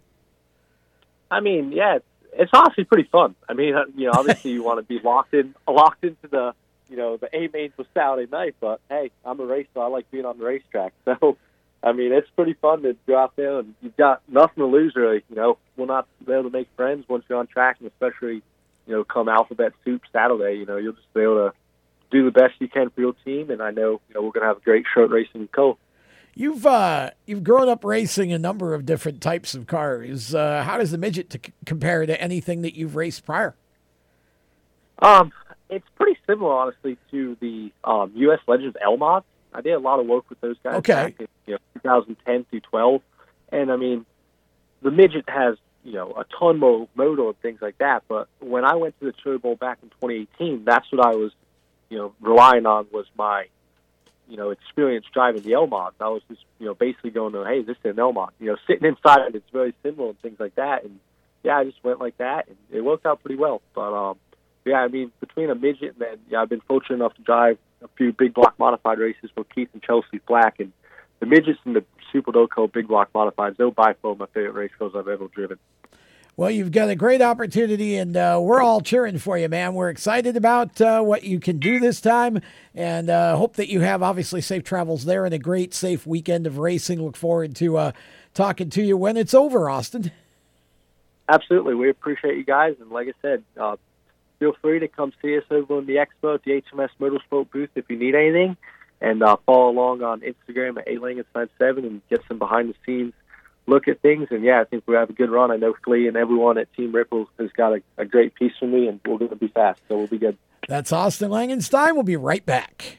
I mean, yeah, it's, it's honestly pretty fun. I mean, uh, you know, obviously you want to be locked in locked into the you know the A mains for Saturday night, but hey, I'm a racer. I like being on the racetrack, so. I mean, it's pretty fun to go out there, and you've got nothing to lose, really. You know, we'll not be able to make friends once you're on track, and especially, you know, come Alphabet Soup Saturday. You know, you'll just be able to do the best you can for your team, and I know, you know, we're going to have a great Schroth racing co.
You've uh, you've grown up racing a number of different types of cars. Uh, how does the midget to c- compare to anything that you've raced prior?
Um, it's pretty similar, honestly, to the um, U.S. Legends L mods. I did a lot of work with those guys
Okay.
back in you know, 2010 through 12, and I mean, the midget has you know a ton more motor and things like that. But when I went to the Chili Bowl back in 2018, that's what I was you know relying on was my you know experience driving the L mods. I was just you know basically going to hey, this is an L mod. You know, sitting inside it, it's very similar and things like that. And yeah, I just went like that, and it worked out pretty well. But um, yeah, I mean, between a midget and then yeah, I've been fortunate enough to drive a few big block modified races for Keith and Chelsea Black, and the midgets and the Super Doco big block modifieds. They're by far my favorite race cars I've ever driven.
Well, you've got a great opportunity, and uh, we're all cheering for you, man. We're excited about uh, what you can do this time, and uh, hope that you have obviously safe travels there and a great, safe weekend of racing. Look forward to uh, talking to you when it's over, Austin.
Absolutely, we appreciate you guys, and like I said, uh, feel free to come see us over in the expo at the HMS Motorsport booth if you need anything, and uh, follow along on Instagram at alangus97 and get some behind the scenes look at things. And yeah, I think we have a good run. I know Flea and everyone at Team Ripper has got a, a great piece for me, and we're going to be fast, so we'll be good.
That's Austin Langenstein. We'll be right back.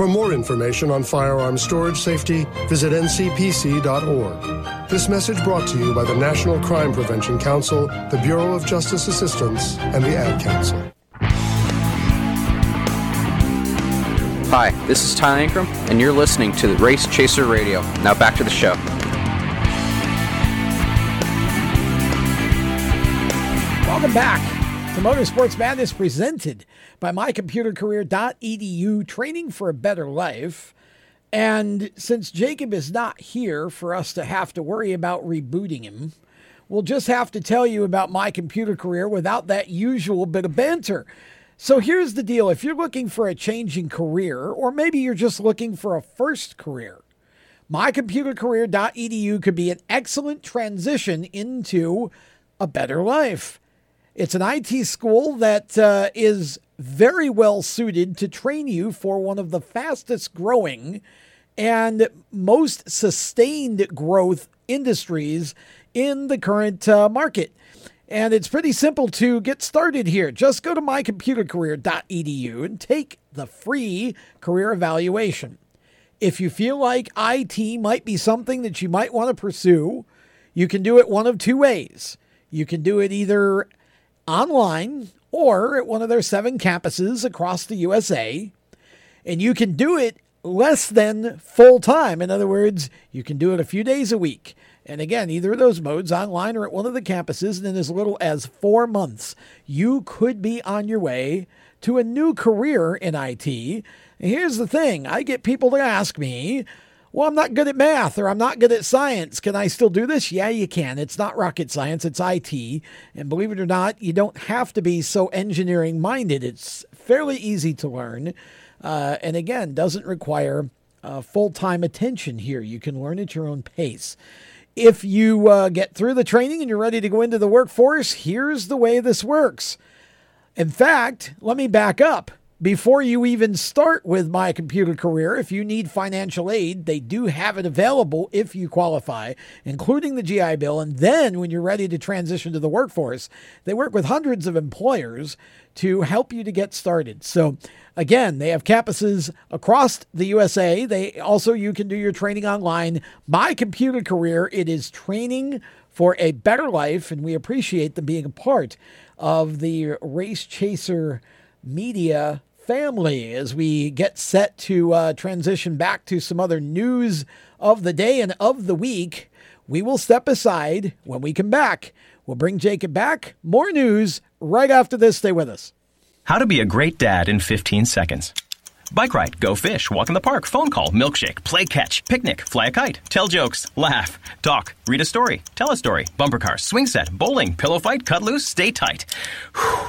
For more information on firearm storage safety, visit ncpc.org. This message brought to you by the National Crime Prevention Council, the Bureau of Justice Assistance, and the Ad Council.
Hi, this is Ty Ankrum, and you're listening to the Race Chaser Radio. Now back to the show.
Welcome back to Motorsports Madness presented by mycomputercareer.edu, training for a better life. And since Jacob is not here for us to have to worry about rebooting him, we'll just have to tell you about my computer career without that usual bit of banter. So here's the deal if you're looking for a changing career, or maybe you're just looking for a first career, mycomputercareer.edu could be an excellent transition into a better life. It's an IT school that uh, is very well suited to train you for one of the fastest growing and most sustained growth industries in the current uh, market. And it's pretty simple to get started here. Just go to mycomputercareer.edu and take the free career evaluation. If you feel like IT might be something that you might want to pursue, you can do it one of two ways. You can do it either online or at one of their seven campuses across the USA. And you can do it less than full time. In other words, you can do it a few days a week. And again, either of those modes, online or at one of the campuses, and in as little as four months, you could be on your way to a new career in IT. And here's the thing I get people to ask me, well, I'm not good at math or I'm not good at science. Can I still do this? Yeah, you can. It's not rocket science, it's IT. And believe it or not, you don't have to be so engineering minded. It's fairly easy to learn. Uh, and again, doesn't require uh, full time attention here. You can learn at your own pace. If you uh, get through the training and you're ready to go into the workforce, here's the way this works. In fact, let me back up before you even start with my computer career, if you need financial aid, they do have it available if you qualify, including the GI Bill. And then when you're ready to transition to the workforce, they work with hundreds of employers to help you to get started. So again, they have campuses across the USA. They also you can do your training online. My computer career, it is training for a better life, and we appreciate them being a part of the Race Chaser media family as we get set to uh, transition back to some other news of the day and of the week. We will step aside when we come back. We'll bring Jacob back. More news right after this. Stay with us.
How to be a great dad in 15 seconds. Bike ride, go fish, walk in the park, phone call, milkshake, play catch, picnic, fly a kite, tell jokes, laugh, talk, read a story, tell a story, bumper car, swing set, bowling, pillow fight, cut loose, stay tight. Whew.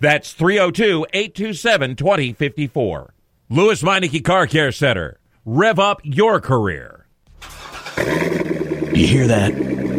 That's 302 827 2054. Lewes Meineke Car Care Center. Rev up your career.
You hear that?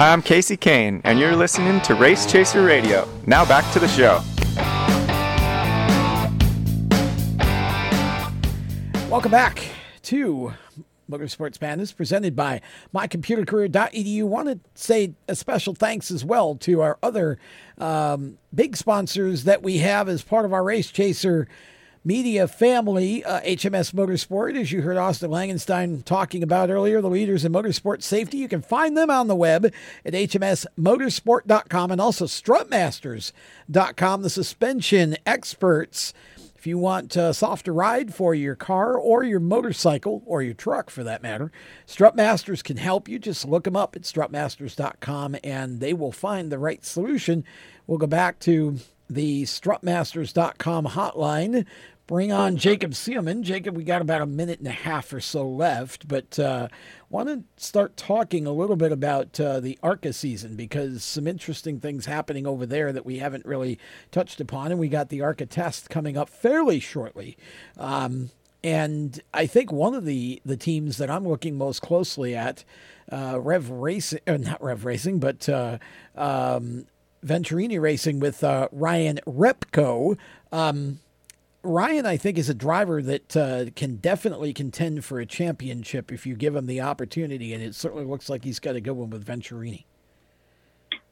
Hi, I'm Casey Kahne, and you're listening to Race Chaser Radio. Now back to the show.
Welcome back to Motorsports Madness, presented by mycomputercareer.edu. Want to say a special thanks as well to our other um, big sponsors that we have as part of our Race Chaser media family, uh, HMS Motorsport, as you heard Austin Langenstein talking about earlier, the leaders in motorsport safety. You can find them on the web at hmsmotorsport.com and also strutmasters.com, the suspension experts. If you want a softer ride for your car or your motorcycle or your truck for that matter, Strutmasters can help you. Just look them up at strutmasters.com and they will find the right solution. We'll go back to the strutmasters.com hotline. Bring on Jacob Seelman. Jacob, we got about a minute and a half or so left, but uh, want to start talking a little bit about uh, the ARCA season because some interesting things happening over there that we haven't really touched upon, and we got the ARCA test coming up fairly shortly. Um, and I think one of the the teams that I'm looking most closely at, uh, Rev Racing, uh, not Rev Racing, but uh, um, Venturini Racing with uh, Ryan Repko. Um, Ryan, I think, is a driver that uh, can definitely contend for a championship if you give him the opportunity, and it certainly looks like he's got a good one with Venturini.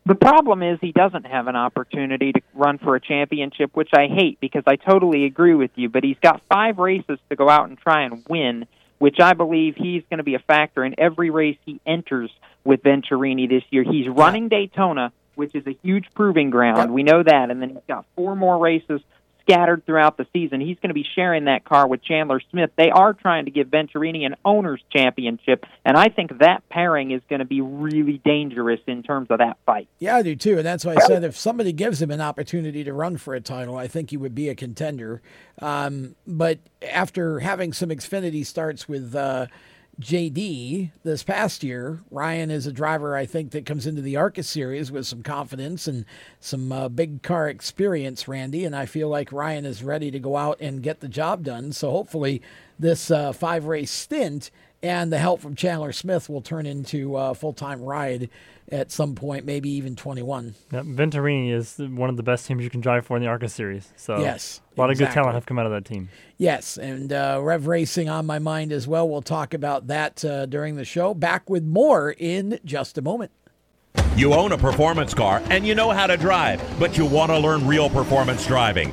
The problem is he doesn't have an opportunity to run for a championship, which I hate because I totally agree with you. But he's got five races to go out and try and win, which I believe he's going to be a factor in every race he enters with Venturini this year. He's running Daytona, which is a huge proving ground. Yep. We know that. And then he's got four more races scattered throughout the season. He's going to be sharing that car with Chandler Smith. They are trying to give Venturini an owner's championship, and I think that pairing is going to be really dangerous in terms of that fight.
Yeah, I do too, and that's why I said if somebody gives him an opportunity to run for a title, I think he would be a contender. Um, but after having some Xfinity starts with. Uh, JD this past year. Ryan is a driver, I think, that comes into the ARCA series with some confidence and some uh, big car experience, Randy. And I feel like Ryan is ready to go out and get the job done. So hopefully, this uh, five race stint and the help from Chandler Smith will turn into a full time ride at some point, maybe even 21.
Yep, Venturini is one of the best teams you can drive for in the ARCA series. So
yes,
a lot
exactly.
of good talent have come out of that team.
Yes, and uh, Rev Racing on my mind as well. We'll talk about that uh, during the show. Back with more in just a moment.
You own a performance car and you know how to drive, but you want to learn real performance driving.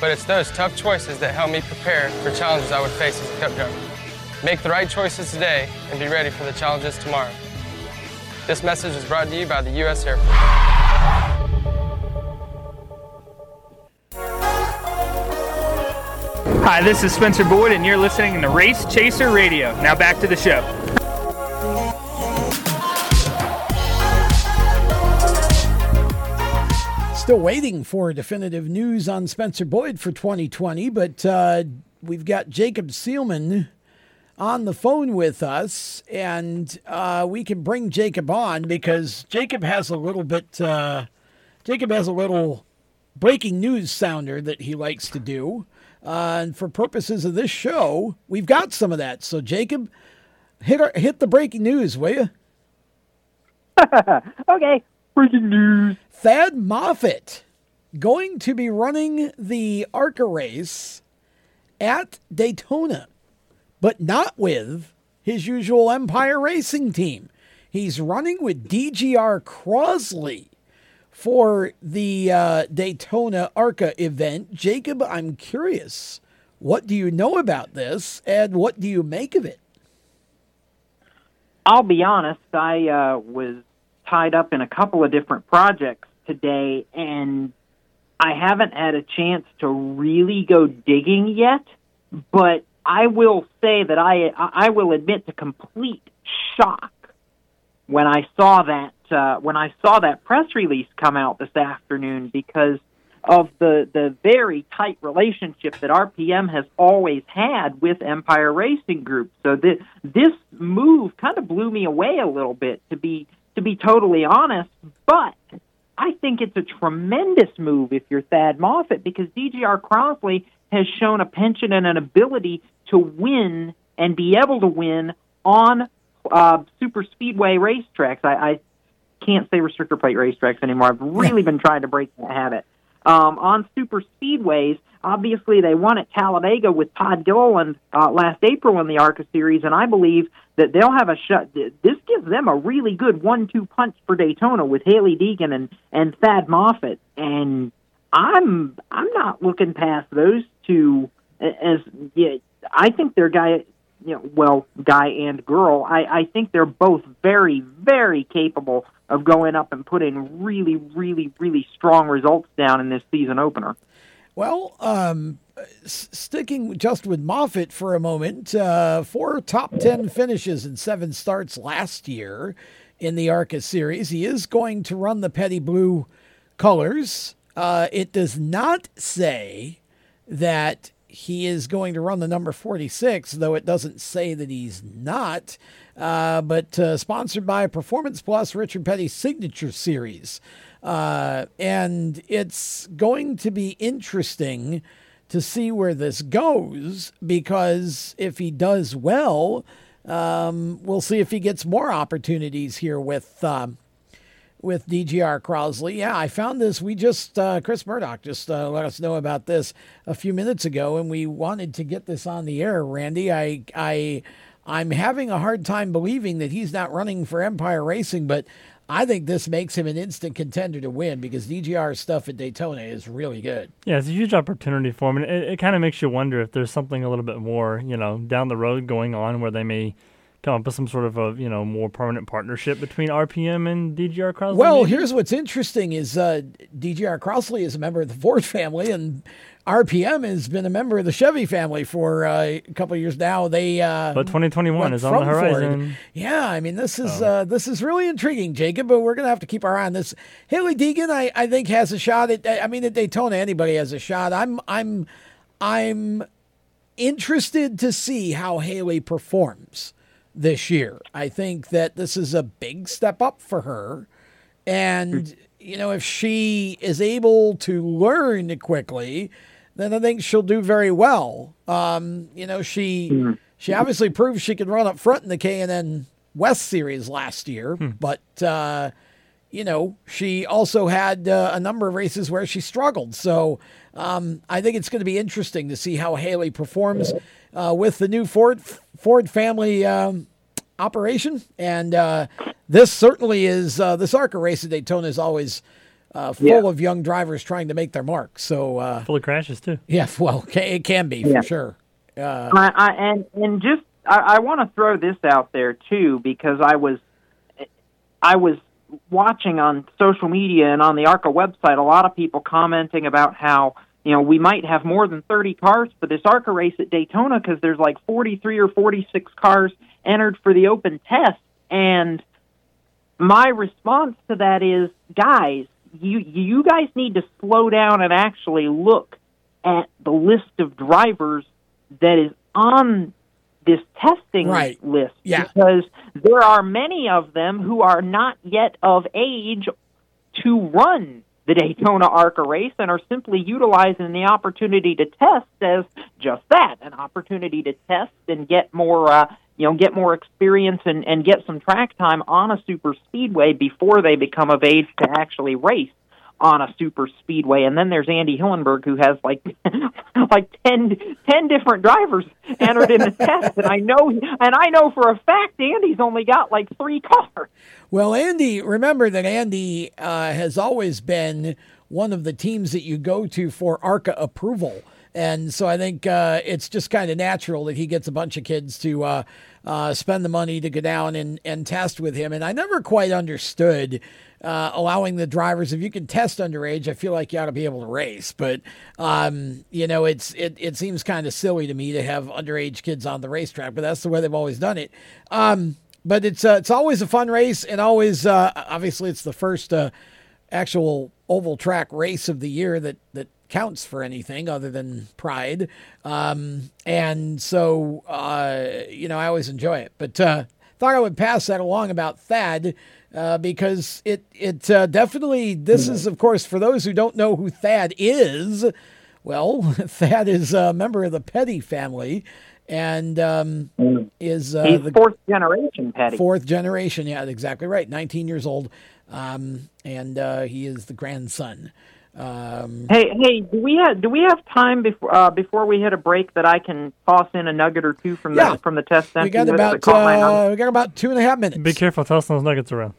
But it's those tough choices that help me prepare for challenges I would face as a cup driver. Make the right choices today and be ready for the challenges tomorrow. This message is brought to you by the U.S. Air Force.
Hi, this is Spencer Boyd, and you're listening to Race Chaser Radio. Now back to the show.
Still waiting for definitive news on Spencer Boyd for 2020, but uh, we've got Jacob Seelman on the phone with us, and uh, we can bring Jacob on because Jacob has a little bit. Uh, Jacob has a little breaking news sounder that he likes to do. Uh, and for purposes of this show, we've got some of that. So, Jacob, hit our, hit the breaking news, will you?
okay. Breaking news.
Thad Moffitt going to be running the ARCA race at Daytona, but not with his usual Empire Racing team. He's running with DGR Crosley for the uh, Daytona ARCA event. Jacob, I'm curious, what do you know about this and what do you make of it?
I'll be honest, I uh, was tied up in a couple of different projects today, and I haven't had a chance to really go digging yet. But I will say that I I will admit to complete shock when I saw that uh, when I saw that press release come out this afternoon because of the the very tight relationship that RPM has always had with Empire Racing Group. So this this move kind of blew me away a little bit to be to be totally honest, but I think it's a tremendous move if you're Thad Moffitt because DGR Crosley has shown a penchant and an ability to win and be able to win on uh, super speedway racetracks. I, I can't say restrictor plate racetracks anymore. I've really been trying to break that habit. Um, on super speedways, obviously they won at Talladega with Todd Gilliland uh, last April in the ARCA series, and I believe that they'll have a shot. This gives them a really good one-two punch for Daytona with Hailie Deegan and and Thad Moffitt, and I'm I'm not looking past those two as yeah. I think they're guy you know, well, guy and girl, I, I think they're both very, very capable of going up and putting really, really, really strong results down in this season opener.
Well, um, sticking just with Moffitt for a moment, uh, four top 10 finishes and seven starts last year in the ARCA series. He is going to run the Petty Blue colors Uh, it does not say that he is going to run the number 46, though it doesn't say that he's not. Uh, but uh, sponsored by Performance Plus, Richard Petty Signature Series. Uh, and it's going to be interesting to see where this goes because if he does well, um, we'll see if he gets more opportunities here with. Um, with DGR Crosley. Yeah, I found this. We just, uh, Chris Murdoch just uh, let us know about this a few minutes ago, and we wanted to get this on the air, Randy. I, I, I'm having a hard time believing that he's not running for Empire Racing, but I think this makes him an instant contender to win because DGR stuff at Daytona is really good.
Yeah, it's a huge opportunity for him, and it, it kind of makes you wonder if there's something a little bit more, you know, down the road going on where they may come up with some sort of a you know more permanent partnership between RPM and DGR Crosley?
Well,
maybe?
here's what's interesting: is uh, DGR Crosley is a member of the Ford family, and RPM has been a member of the Chevy family for uh, a couple of years now. They uh,
but 2021 is on the horizon.
Ford. Yeah, I mean this is uh, this is really intriguing, Jacob. But we're gonna have to keep our eye on this. Hailie Deegan, I, I think has a shot at. I mean, at Daytona, anybody has a shot. I'm I'm I'm interested to see how Hailie performs this year. I think that this is a big step up for her. And, you know, if she is able to learn quickly, then I think she'll do very well. Um, you know, she mm-hmm. she obviously proved she could run up front in the K&N West Series last year, hmm. but uh, you know, she also had uh, a number of races where she struggled. So um, I think it's going to be interesting to see how Hailie performs uh, with the new Ford Ford family um, operation. And uh, this certainly is uh, this ARCA race at Daytona is always uh, full yeah. of young drivers trying to make their mark. So uh,
full of crashes too.
Yeah, well, it can be yeah. for sure.
Uh, I, I, and and just I, I want to throw this out there too because I was I was watching on social media and on the ARCA website a lot of people commenting about how you know, we might have more than 30 cars for this ARCA race at Daytona because there's like 43 or 46 cars entered for the open test. And my response to that is, guys, you you guys need to slow down and actually look at the list of drivers that is on this testing
right.
list
yeah.
because there are many of them who are not yet of age to run the Daytona ARCA race and are simply utilizing the opportunity to test as just that, an opportunity to test and get more, uh, you know, get more experience and, and get some track time on a super speedway before they become of age to actually race on a super speedway. And then there's Andy Hillenburg who has like like 10, 10 different drivers entered in the test. And I know and I know for a fact Andy's only got like three cars.
Well, Andy, remember that Andy uh, has always been one of the teams that you go to for ARCA approval. And so I think uh, it's just kind of natural that he gets a bunch of kids to uh, uh, spend the money to go down and, and test with him. And I never quite understood uh, allowing the drivers, if you can test underage, I feel like you ought to be able to race. But, um, you know, it's it, it seems kind of silly to me to have underage kids on the racetrack, but that's the way they've always done it. Um, but it's uh, it's always a fun race, and always uh, obviously it's the first actual oval track race of the year that that counts for anything other than pride. Um, and so, uh, you know, I always enjoy it. But uh, thought I would pass that along about Thad uh, because it it uh, definitely this is of course for those who don't know who Thad is. Well, Thad is a member of the Petty family. And um, is uh,
He's
the
fourth generation Petty.
Fourth generation, yeah, exactly right. Nineteen years old, um, and uh, he is the grandson um,
hey, hey, do we have do we have time before uh, before we hit a break that I can toss in a nugget or two from
yeah.
the from the test center?
We got about uh, we got about two and a half minutes.
Be careful, tossing those nuggets around.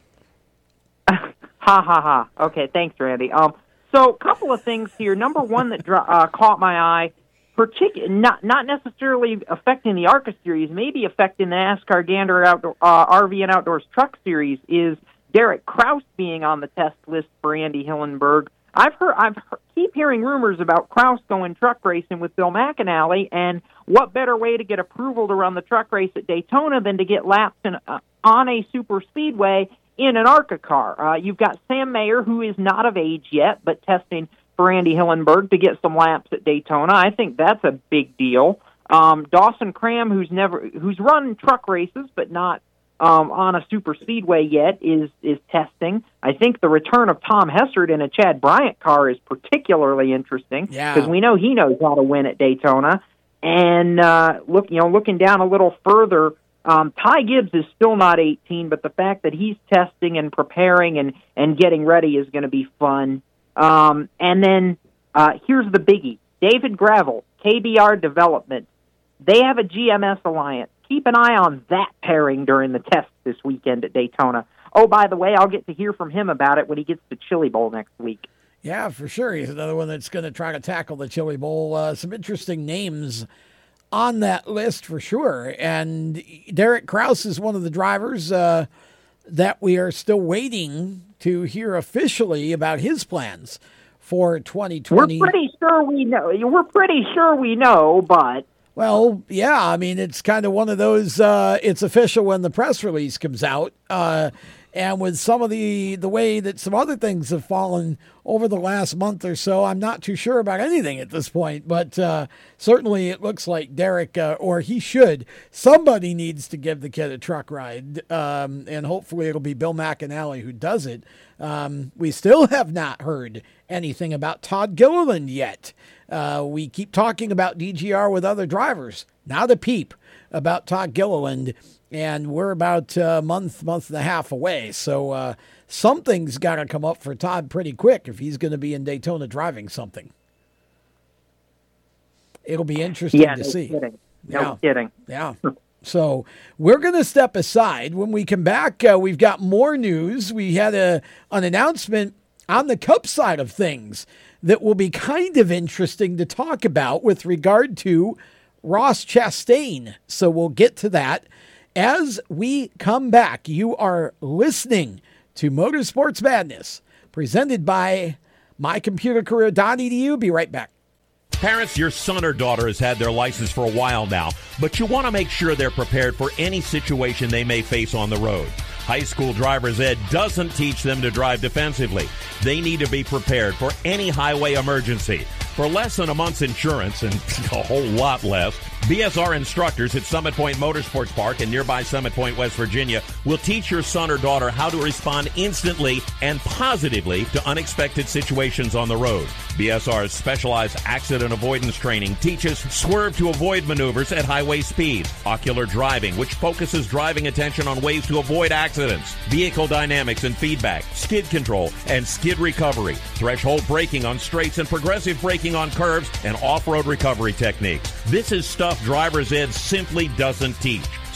ha ha ha. Okay, thanks, Randy. Um, so a couple of things here. Number one that uh, caught my eye, particular not not necessarily affecting the ARCA series, maybe affecting the NASCAR Gander Outdoor uh, RV and Outdoors Truck Series is Derek Kraus being on the test list for Andy Hillenburg. I've heard, I've heard, keep hearing rumors about Kraus going truck racing with Bill McAnally, and what better way to get approval to run the truck race at Daytona than to get laps in, uh, on a super speedway in an ARCA car? Uh, you've got Sam Mayer, who is not of age yet, but testing for Andy Hillenburg to get some laps at Daytona. I think that's a big deal. Um, Dawson Cram, who's never who's run truck races but not um, on a super speedway yet, is is testing. I think the return of Tom Hessert in a Chad Bryant car is particularly interesting
Yeah.
because we know he knows how to win at Daytona. And uh, look, you know, looking down a little further, um, Ty Gibbs is still not 18, but the fact that he's testing and preparing and and getting ready is going to be fun. Um, and then uh, here's the biggie: David Gravel, KBR Development. They have a GMS alliance. Keep an eye on that pairing during the test this weekend at Daytona. Oh, by the way, I'll get to hear from him about it when he gets to Chili Bowl next week.
Yeah, for sure. He's another one that's going to try to tackle the Chili Bowl. Uh, some interesting names on that list for sure. And Derek Kraus is one of the drivers uh, that we are still waiting to hear officially about his plans for 2020.
We're
2020.
pretty sure we know. We're pretty sure we know, but
Well, yeah, I mean, it's kind of one of those. Uh, it's official when the press release comes out, uh, and with some of the the way that some other things have fallen over the last month or so, I'm not too sure about anything at this point. But uh, certainly, it looks like Derek, uh, or he should, somebody needs to give the kid a truck ride, um, and hopefully, it'll be Bill McAnally who does it. Um, we still have not heard anything about Todd Gilliland yet. Uh, we keep talking about DGR with other drivers. Not a peep about Todd Gilliland, and we're about a month, month and a half away. So uh, something's got to come up for Todd pretty quick if he's going to be in Daytona driving something. It'll be interesting
yeah,
to
no
see.
kidding. No
Yeah.
kidding.
Yeah. So we're going to step aside. When we come back, uh, we've got more news. We had a an announcement on the Cup side of things that will be kind of interesting to talk about with regard to Ross Chastain. So we'll get to that as we come back. You are listening to Motorsports Madness, presented by mycomputercareer.edu. Be right back.
Parents, your son or daughter has had their license for a while now, but you want to make sure they're prepared for any situation they may face on the road. High school driver's ed doesn't teach them to drive defensively. They need to be prepared for any highway emergency. For less than a month's insurance and a whole lot less, BSR instructors at Summit Point Motorsports Park in nearby Summit Point, West Virginia will teach your son or daughter how to respond instantly and positively to unexpected situations on the road. BSR's specialized accident avoidance training teaches swerve to avoid maneuvers at highway speed, ocular driving, which focuses driving attention on ways to avoid accidents, vehicle dynamics and feedback, skid control, and skid recovery, threshold braking on straights and progressive braking on curves, and off-road recovery techniques. This is stuff driver's ed simply doesn't teach.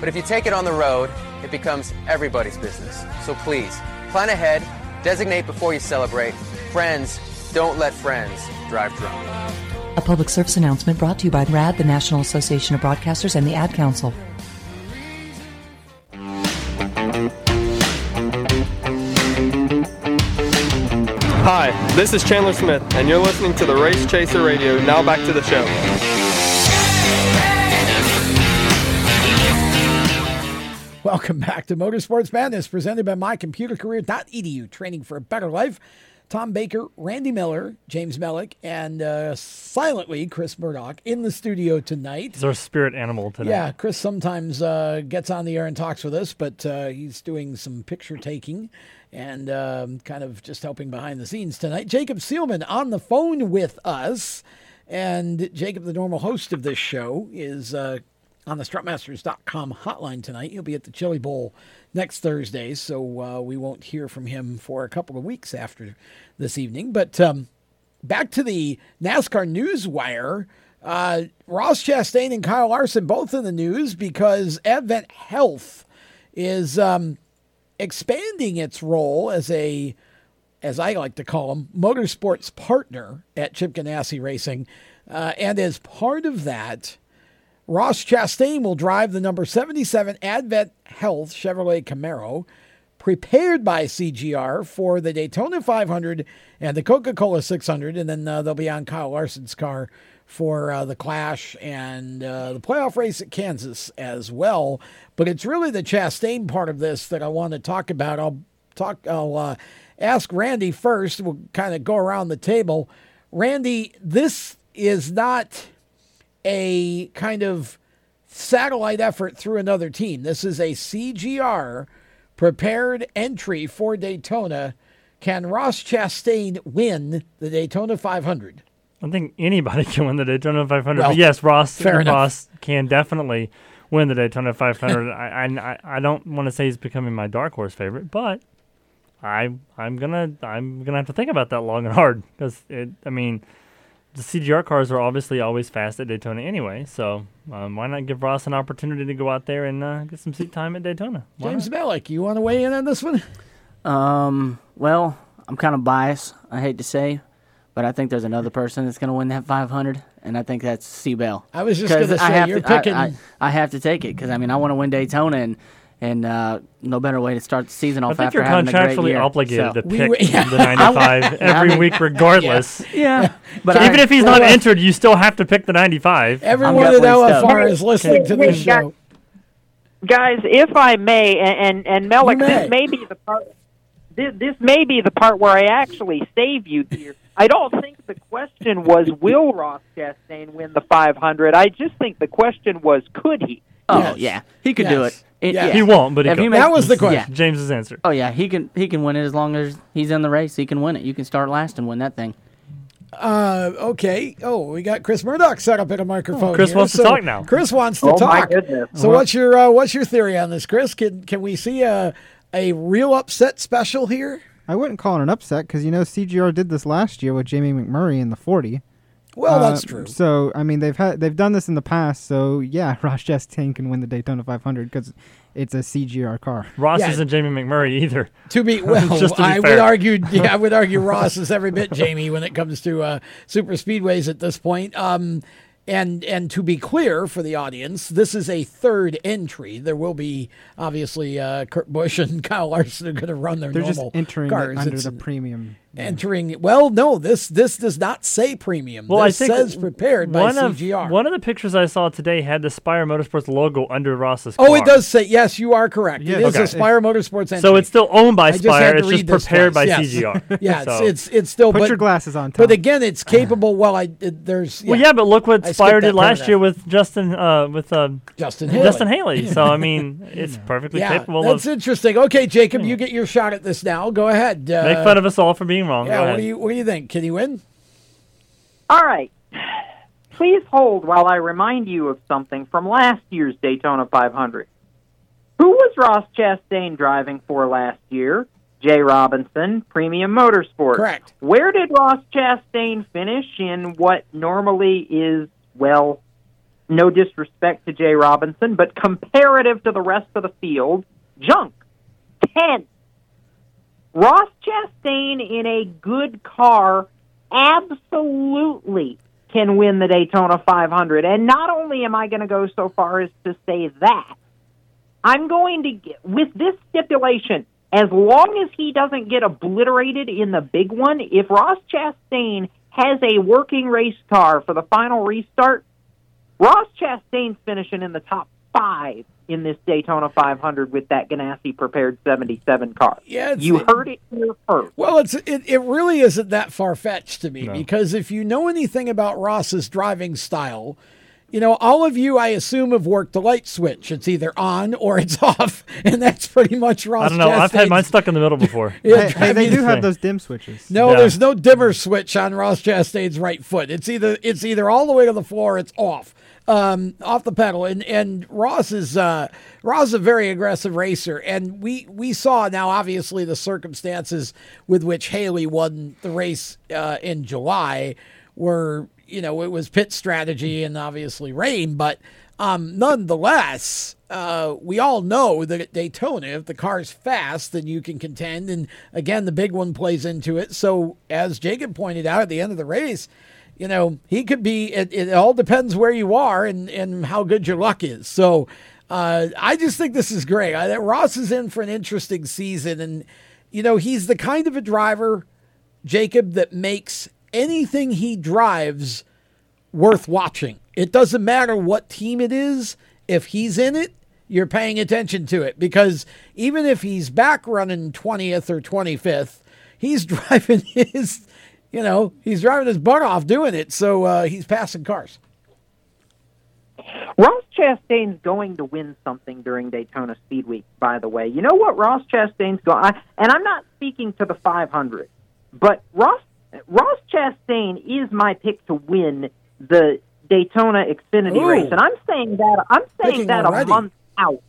But if you take it on the road, it becomes everybody's business. So please, plan ahead, designate before you celebrate. Friends, don't let friends drive drunk.
A public service announcement brought to you by RAD, the National Association of Broadcasters, and the Ad Council.
Hi, this is Chandler Smith, and you're listening to the Race Chaser Radio. Now back to the show.
Welcome back to Motorsports Madness, presented by mycomputercareer.edu. Training for a better life. Tom Baker, Randy Miller, James Mellick, and uh, silently Chris Murdoch in the studio tonight.
He's our spirit animal today.
Yeah, Chris sometimes uh, gets on the air and talks with us, but uh, he's doing some picture taking and um, kind of just helping behind the scenes tonight. Jacob Seelman on the phone with us. And Jacob, the normal host of this show, is uh, on the strutmasters.com hotline tonight. He'll be at the Chili Bowl next Thursday, so uh, we won't hear from him for a couple of weeks after this evening. But um, back to the NASCAR news wire. Uh, Ross Chastain and Kyle Larson both in the news because Advent Health is um, expanding its role as a, as I like to call them, motorsports partner at Chip Ganassi Racing. Uh, and as part of that, Ross Chastain will drive the number 77 Advent Health Chevrolet Camaro, prepared by CGR for the Daytona 500 and the Coca Cola 600. And then uh, they'll be on Kyle Larson's car for uh, the Clash and uh, the playoff race at Kansas as well. But it's really the Chastain part of this that I want to talk about. I'll talk. I'll uh, ask Randy first. We'll kind of go around the table. Randy, this is not a kind of satellite effort through another team. This is a CGR prepared entry for Daytona. Can Ross Chastain win the Daytona 500?
I think anybody can win the Daytona 500.
Well,
but yes, Ross. Ross can definitely win the Daytona 500. I, I I don't want to say he's becoming my dark horse favorite, but I I'm gonna I'm gonna have to think about that long and hard because it. I mean, the CGR cars are obviously always fast at Daytona anyway, so um, why not give Ross an opportunity to go out there and uh, get some seat time at Daytona? Why
James Mellick, you want to weigh in on this one?
Um, well, I'm kind of biased. I hate to say, but I think there's another person that's going to win that 500, and I think that's C Bell.
I was just
'Cause
gonna say,
have
you're
to, I-
picking-
I, I have to take it because I mean I want to win Daytona, and and uh, no better way to start the season off
I think
after
you're
having great
contractually
year.
obligated
So-
to pick the 95 every week, regardless.
Yeah,
but
but
even
I-
if he's not entered, you still have to pick the 95.
Everyone at LFR is listening to this show.
guys, if I may, and and, and
Mellick, may.
this may be the part. This, this may be the part where I actually save you here. I don't think the question was will Ross Chastain win the 500. I just think the question was could he.
Oh yeah, he could do it. It- yeah.
He won't, but he
If
could.
makes-
Yeah.
Yeah.
James's answer.
Oh yeah, he can he can win it as long as he's in the race. He can win it. You can start last and win that thing.
Uh, okay. Oh, we got Chris Murdoch set up at a microphone.
Oh, Chris
here.
wants to talk now.
Chris wants to
Oh, my
talk.
goodness.
So
Well-
what's your uh, what's your theory on this, Chris? Can can we see a a real upset special here?
I wouldn't call it an upset because you know CGR did this last year with Jamie McMurray in the 40.
Well,
Uh,
that's true.
So I mean they've had they've done this in the past. So yeah, Ross Chastain can win the Daytona 500 because it's a CGR car.
Ross isn't Jamie McMurray either.
To be well,
Just to be
I would argue. Yeah, I would argue Ross is every bit Jamie when it comes to uh, super speedways at this point. Um, and and to be clear for the audience, this is a third entry. There will be obviously uh, Kurt Busch and Kyle Larson are going to run their
They're just
normal
entering it
cars.
under
It's
the premium.
Entering. Well, no, this this does not say premium.
Well,
this
I think
says prepared by
one of,
CGR.
One of the pictures I saw today had the Spire Motorsports logo under Ross's
Oh,
car.
it does say yes. You are correct.
Yeah,
it is
okay.
a Spire Motorsports entry.
So it's still owned by
I just
Spire, it's just prepared
twice.
by
Yes.
CGR.
yeah,
So-
it's, it's it's still.
Put
but,
your glasses on,
But again, it's capable. Well, I it, there's.
Well, yeah, but look what
I
Spire did last year with Justin, uh, with uh,
Justin Haley.
Justin Haley. So I mean, it's perfectly
Yeah,
capable
that's
of
interesting. Okay, Jacob, you get your shot at this now. Go ahead. Uh,
make fun of us all for being wrong.
Yeah, what do you what do you think? Can he win?
All right. Please hold while I remind you of something from last year's Daytona 500. Who was Ross Chastain driving for last year? Jay Robinson, Premium Motorsports.
Correct.
Where did Ross Chastain finish in what normally is well, no disrespect to Jay Robinson, but comparative to the rest of the field, junk. 10. Ross Chastain in a good car absolutely can win the Daytona 500. And not only am I going to go so far as to say that, I'm going to get, with this stipulation, as long as he doesn't get obliterated in the big one, if Ross Chastain has a working race car for the final restart, Ross Chastain's finishing in the top five in this Daytona 500 with that Ganassi prepared 77 car.
Yeah,
you heard it here first.
Well, it's it, it really isn't that far fetched to me because if you know anything about Ross's driving style, you know, all of you, I assume, have worked the light switch. It's either on or it's off, and that's pretty much Ross.
I don't know. I've had mine stuck in the middle before.
Yeah,
Hey, hey, they
driving-
do have those dim switches.
No,
Yeah.
there's no dimmer switch on Ross Chastain's right foot. It's either it's either all the way to the floor, or it's off, um, off the pedal. And and Ross is uh, Ross is a very aggressive racer, and we we saw now obviously the circumstances with which Haley won the race uh, in July were you know it was pit strategy and obviously rain, but um, nonetheless, uh, we all know that at Daytona, if the car's fast, then you can contend. And again, the big one plays into it. So, as Jacob pointed out at the end of the race, you know, he could be, it, it all depends where you are and, and how good your luck is. So, uh, I just think this is great. I, Ross is in for an interesting season. And, you know, he's the kind of a driver, Jacob, that makes anything he drives worth watching. It doesn't matter what team it is. If he's in it, you're paying attention to it because even if he's back running 20th or 25th, he's driving his, you know, he's driving his butt off doing it. So uh, he's passing cars.
Ross Chastain's going to win something during Daytona Speed Week, by the way. You know what Ross Chastain's going and I'm not speaking to the 500, but Ross Ross Chastain is my pick to win the Daytona Xfinity
Ooh.
race. And I'm saying that I'm saying
Picking
that
already.
a month out.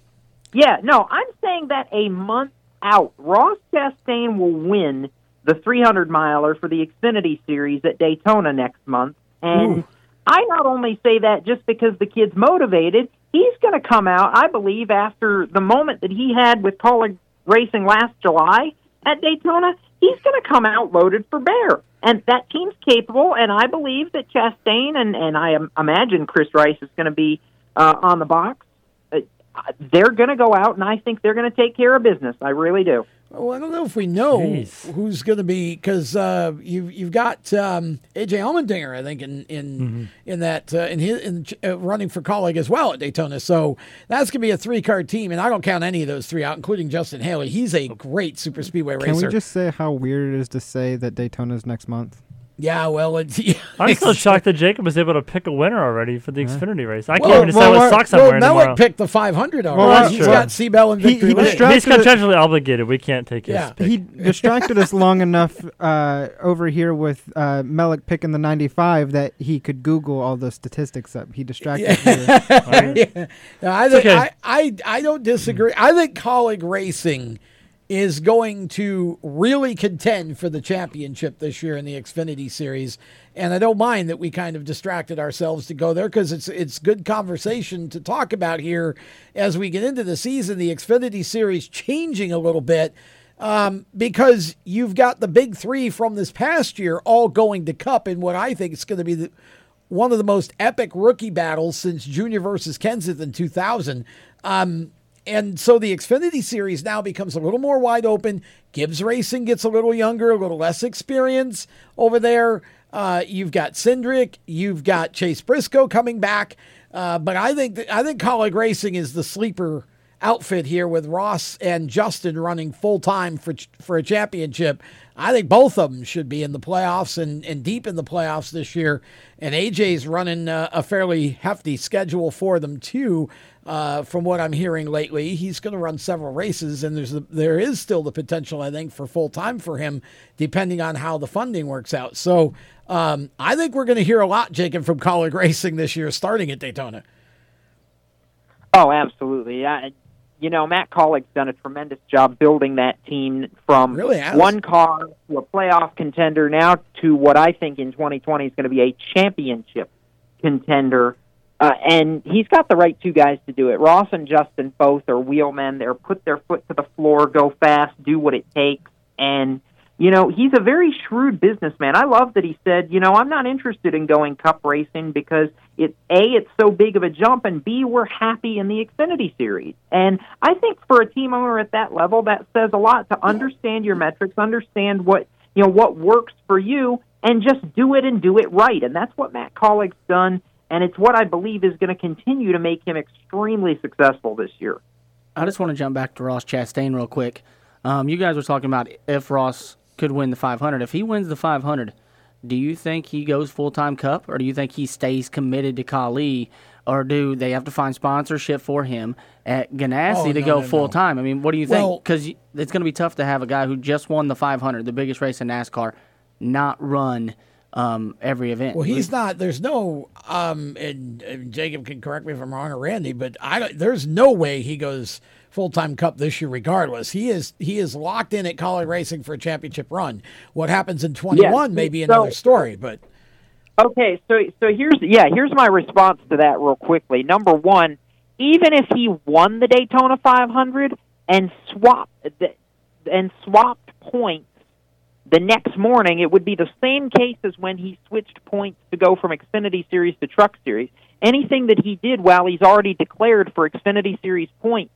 Yeah, no, I'm saying that a month out. Ross Chastain will win the 300 miler for the Xfinity series at Daytona next month. And
Ooh.
I not only say that just because the kid's motivated, he's going to come out, I believe, after the moment that he had with Kaulig Racing last July at Daytona, he's going to come out loaded for bear. And that team's capable, and I believe that Chastain and, and I im- imagine Chris Rice is going to be uh, on the box. Uh, they're going to go out, and I think they're going to take care of business. I really do.
Well, I don't know if we know
Jeez.
who's going to be because uh, you've you've got um, AJ Allmendinger, I think, in in
Mm-hmm.
in that uh, in his in, uh, running for Kaulig as well at Daytona. So that's going to be a three car team, and I don't count any of those three out, including Justin Haley. He's a great super speedway
Can
racer.
we just say how weird it is to say that Daytona's next month?
Yeah, well, it's, yeah,
I'm still shocked that Jacob was able to pick a winner already for the Xfinity race. I can't
Well,
even decide
well,
what
well,
socks I'm
well,
wearing
Mellick
tomorrow.
picked the 500 already.
Well, that's
He's
true.
got C Bell and
He-
Victory
he
Lane.
distracted
He's contractually obligated. We can't take his
Yeah.
pick.
He distracted us long enough uh, over here with uh, Mellick picking the 95 that he could Google all the statistics up. He distracted us.
yeah. No, I think
okay.
I, I I don't disagree. I think Kaulig racing is going to really contend for the championship this year in the Xfinity series. And I don't mind that we kind of distracted ourselves to go there because it's it's good conversation to talk about here as we get into the season. The Xfinity series changing a little bit um, because you've got the big three from this past year all going to Cup in what I think is going to be the, one of the most epic rookie battles since Junior versus Kenseth in 2000. Um, and so the Xfinity series now becomes a little more wide open. Gibbs Racing gets a little younger, a little less experience over there. Uh, you've got Cindric, you've got Chase Briscoe coming back, uh, but I think that, I think Kaulig Racing is the sleeper outfit here with Ross and Justin running full time for for a championship. I think both of them should be in the playoffs and, and deep in the playoffs this year. And AJ's running uh, a fairly hefty schedule for them too. Uh, from what I'm hearing lately, he's going to run several races, and there's a, there is still the potential, I think, for full time for him, depending on how the funding works out. So um, I think we're going to hear a lot, Jacob, from Kaulig Racing this year, starting at Daytona.
Oh, absolutely. I, you know, Matt Kaulig's done a tremendous job building that team from
Really
one car to a playoff contender now to what I think in 2020 is going to be a championship contender. Uh, and he's got the right two guys to do it. Ross and Justin both are wheelmen. They're put their foot to the floor, go fast, do what it takes. And, you know, he's a very shrewd businessman. I love that he said, you know, I'm not interested in going cup racing because it A, it's so big of a jump, and B, we're happy in the Xfinity series. And I think for a team owner at that level, that says a lot to understand your metrics, understand what you know what works for you, and just do it and do it right. And that's what Matt Kaulig's done and it's what I believe is going to continue to make him extremely successful this year.
I just want to jump back to Ross Chastain real quick. Um, you guys were talking about if Ross could win the 500. If he wins the 500, do you think he goes full time Cup, or do you think he stays committed to Kaulig, or do they have to find sponsorship for him at Ganassi
Oh,
to
no,
go
no,
full
no.
time? I mean, what do you
Well-
think? Because it's going to be tough to have a guy who just won the 500, the biggest race in NASCAR, not run um, every event.
Well, he's not. There's no. Um, and, and Jacob can correct me if I'm wrong, or Randy, but I don't- there's no way he goes full time Cup this year. Regardless, he is he is locked in at Kaulig Racing for a championship run. What happens in 21 may be
so-
another story, but
Okay, so so here's yeah, here's my response to that real quickly. Number one, even if he won the Daytona 500 and swapped the, and swapped points the next morning, it would be the same case as when he switched points to go from Xfinity Series to Truck Series. Anything that he did while he's already declared for Xfinity Series points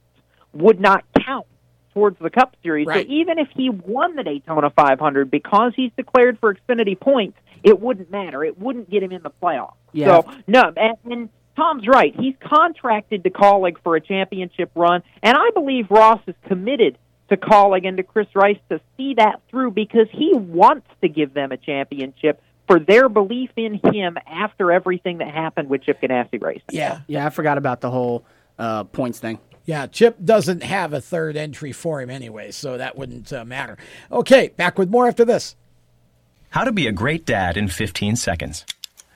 would not count towards the Cup Series.
Right.
So even if he won the Daytona 500 because he's declared for Xfinity points, it wouldn't matter. It wouldn't get him in the playoffs.
Yeah.
So no, and, and Tom's right. He's contracted to Kaulig for a championship run, and I believe Ross is committed to Kaulig and to Chris Rice to see that through because he wants to give them a championship for their belief in him after everything that happened with Chip Ganassi racing.
yeah,
yeah, I forgot about the whole uh, points thing.
yeah. Chip doesn't have a third entry for him anyway, so that wouldn't uh, matter. Okay, back with more after this.
How to be a great dad in 15 seconds.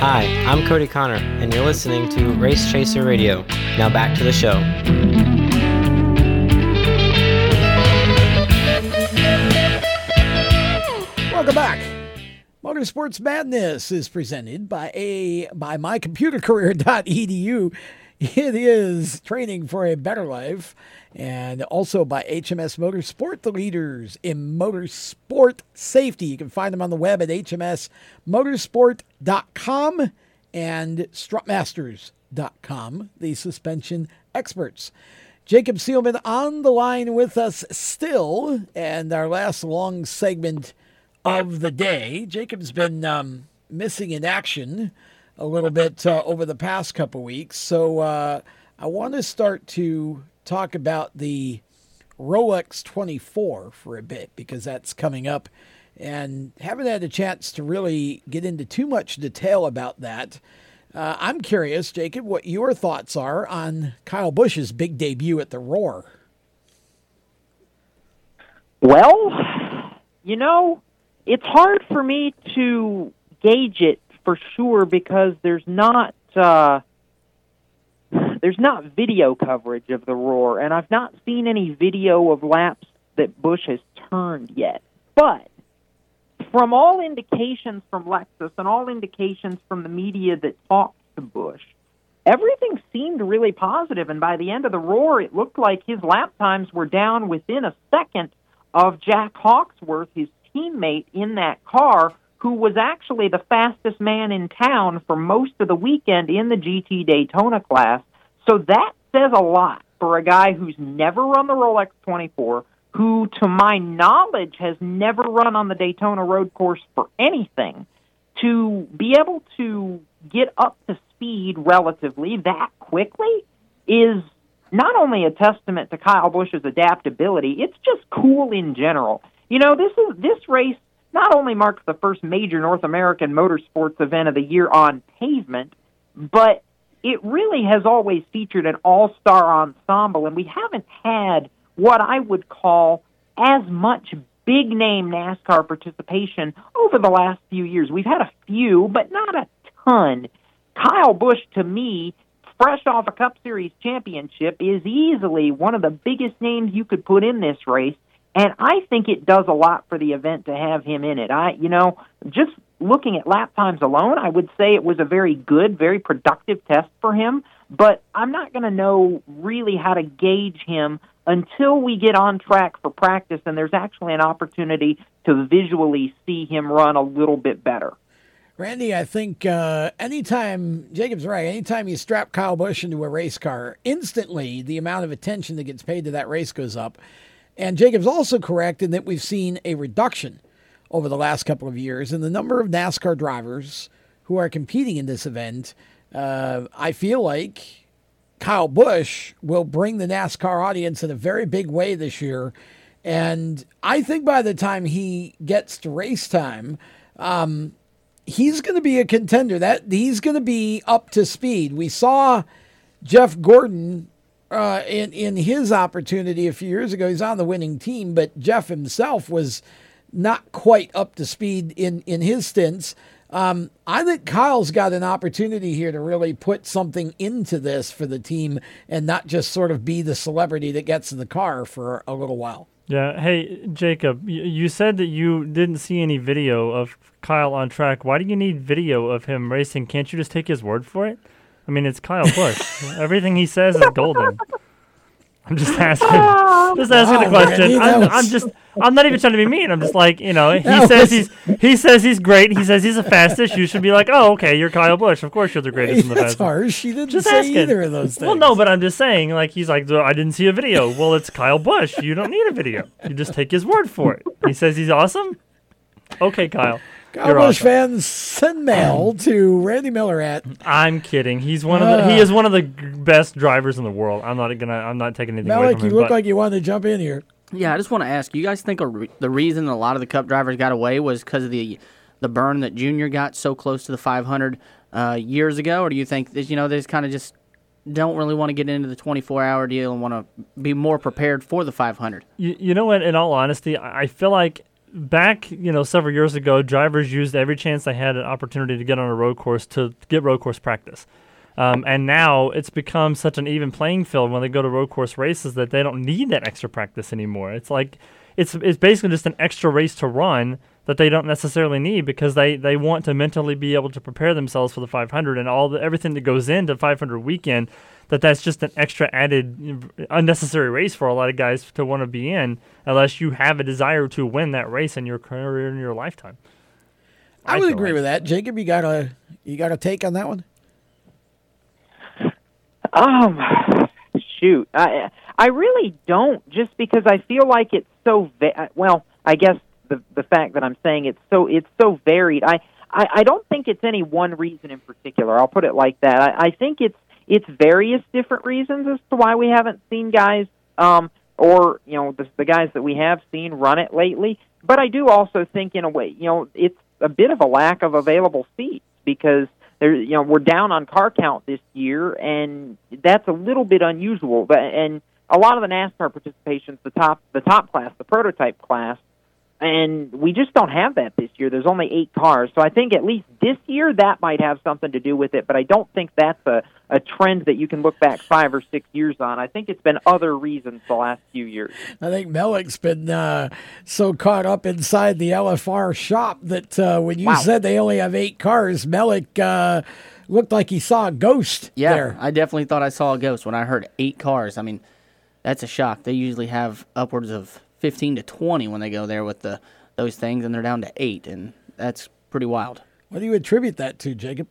Hi, I'm Cody Connor, and you're listening to Race Chaser Radio. Now back to the show.
Welcome back. Motorsports Madness is presented by a by mycomputercareer.edu. It is training for a better life, and also by HMS Motorsport, the leaders in motorsport safety. You can find them on the web at hmsmotorsport.com and strutmasters.com, the suspension experts. Jacob Seelman on the line with us still, and our last long segment of the day. Jacob's been um, missing in action a little bit uh, over the past couple weeks, so uh, I want to start to talk about the Rolex 24 for a bit because that's coming up, and haven't had a chance to really get into too much detail about that. Uh, I'm curious, Jacob, what your thoughts are on Kyle Busch's big debut at the Roar.
Well, you know, it's hard for me to gauge it for sure because there's not uh, there's not video coverage of the roar, and I've not seen any video of laps that Busch has turned yet. But from all indications from Lexus and all indications from the media that talked to Busch, everything seemed really positive. And by the end of the roar, it looked like his lap times were down within a second of Jack Hawksworth, his teammate in that car, who was actually the fastest man in town for most of the weekend in the GT Daytona class. So that says a lot for a guy who's never run the Rolex 24, who, to my knowledge, has never run on the Daytona road course for anything, to be able to get up to speed relatively that quickly is not only a testament to Kyle Busch's adaptability, it's just cool in general. You know, this is this race not only marks the first major North American motorsports event of the year on pavement, but it really has always featured an all-star ensemble and we haven't had what I would call as much big name NASCAR participation over the last few years. We've had a few, but not a ton. Kyle Busch to me fresh off a Cup Series championship, is easily one of the biggest names you could put in this race. And I think it does a lot for the event to have him in it. I, you know, just looking at lap times alone, I would say it was a very good, very productive test for him. But I'm not going to know really how to gauge him until we get on track for practice and there's actually an opportunity to visually see him run a little bit better.
Randy, I think uh, anytime, Jacob's right, anytime you strap Kyle Busch into a race car, instantly the amount of attention that gets paid to that race goes up. And Jacob's also correct in that we've seen a reduction over the last couple of years in the number of NASCAR drivers who are competing in this event. Uh, I feel like Kyle Busch will bring the NASCAR audience in a very big way this year. And I think by the time he gets to race time, um, he's going to be a contender. That he's going to be up to speed. We saw Jeff Gordon uh, in in his opportunity a few years ago. He's on the winning team, but Jeff himself was not quite up to speed in in his stints. Um, I think Kyle's got an opportunity here to really put something into this for the team and not just sort of be the celebrity that gets in the car for a little while.
Yeah. Hey, Jacob, you said that you didn't see any video of Kyle on track. Why do you need video of him racing? Can't you just take his word for it? I mean, it's Kyle Busch. Everything he says is golden. I'm just asking, just asking the oh, question. I'm, I'm, just, I'm not even trying to be mean. I'm just like, you know, he says he's, he says he's great. He says he's the fastest. You should be like, oh, okay, you're Kyle Busch. Of course, you're the greatest in the
That's
fastest.
harsh. He didn't
Just
say
asking.
either of those things.
Well, no, but I'm just saying, like, he's like, I didn't see a video. Well, it's Kyle Busch. You don't need a video. You just take his word for it. He says he's awesome. Okay, Kyle. You're
Cowboys
awesome.
fans send mail to Randy Miller at.
I'm kidding. He's one of the. He
Ah.
is one of the best drivers in the world. I'm not gonna. I'm not taking anything away
Mellick,
from
you
him.
look
but
like you wanted to jump in here.
Yeah, I just want to ask you guys think a re- the reason a lot of the Cup drivers got away was because of the the burn that Junior got so close to the 500 uh, years ago, or do you think that you know they just kind of just don't really want to get into the 24 hour deal and want to be more prepared for the 500?
You, you know what? In all honesty, I I feel like back, you know, several years ago, drivers used every chance they had an opportunity to get on a road course to get road course practice. Um, and now it's become such an even playing field when they go to road course races that they don't need that extra practice anymore. It's like it's it's basically just an extra race to run that they don't necessarily need because they, they want to mentally be able to prepare themselves for the 500 and all the everything that goes into 500 weekend. That that's just an extra added unnecessary race for a lot of guys to want to be in unless you have a desire to win that race in your career in your lifetime.
I, would agree
like.
with that. Jacob, you got a you got a take on that one?
Um, shoot, I I really don't. Just because I feel like it's so va- well. I guess the the fact that I'm saying it's so it's so varied. I I, I don't think it's any one reason in particular. I'll put it like that. I, I think it's it's various different reasons as to why we haven't seen guys um or you know the, the guys that we have seen run it lately. But I do also think in a way, you know, it's a bit of a lack of available seats because there you know we're down on car count this year and that's a little bit unusual But- and a lot of the NASCAR participations the top the top class the prototype class and we just don't have that this year there's only 8 cars so I think at least this year that might have something to do with it but I don't think that's a a trend that you can look back 5 or 6 years on I think it's been other reasons the last few years
I think Mellick's been uh, so caught up inside the LFR shop that uh, when you
Wow.
said they only have eight cars, Mellick uh, looked like he saw a ghost
Yeah,
there.
I definitely thought I saw a ghost when I heard eight cars. I mean, that's a shock. They usually have upwards of 15 to 20 when they go there with the those things, and they're down to eight, and that's pretty wild.
What do you attribute that to, Jacob?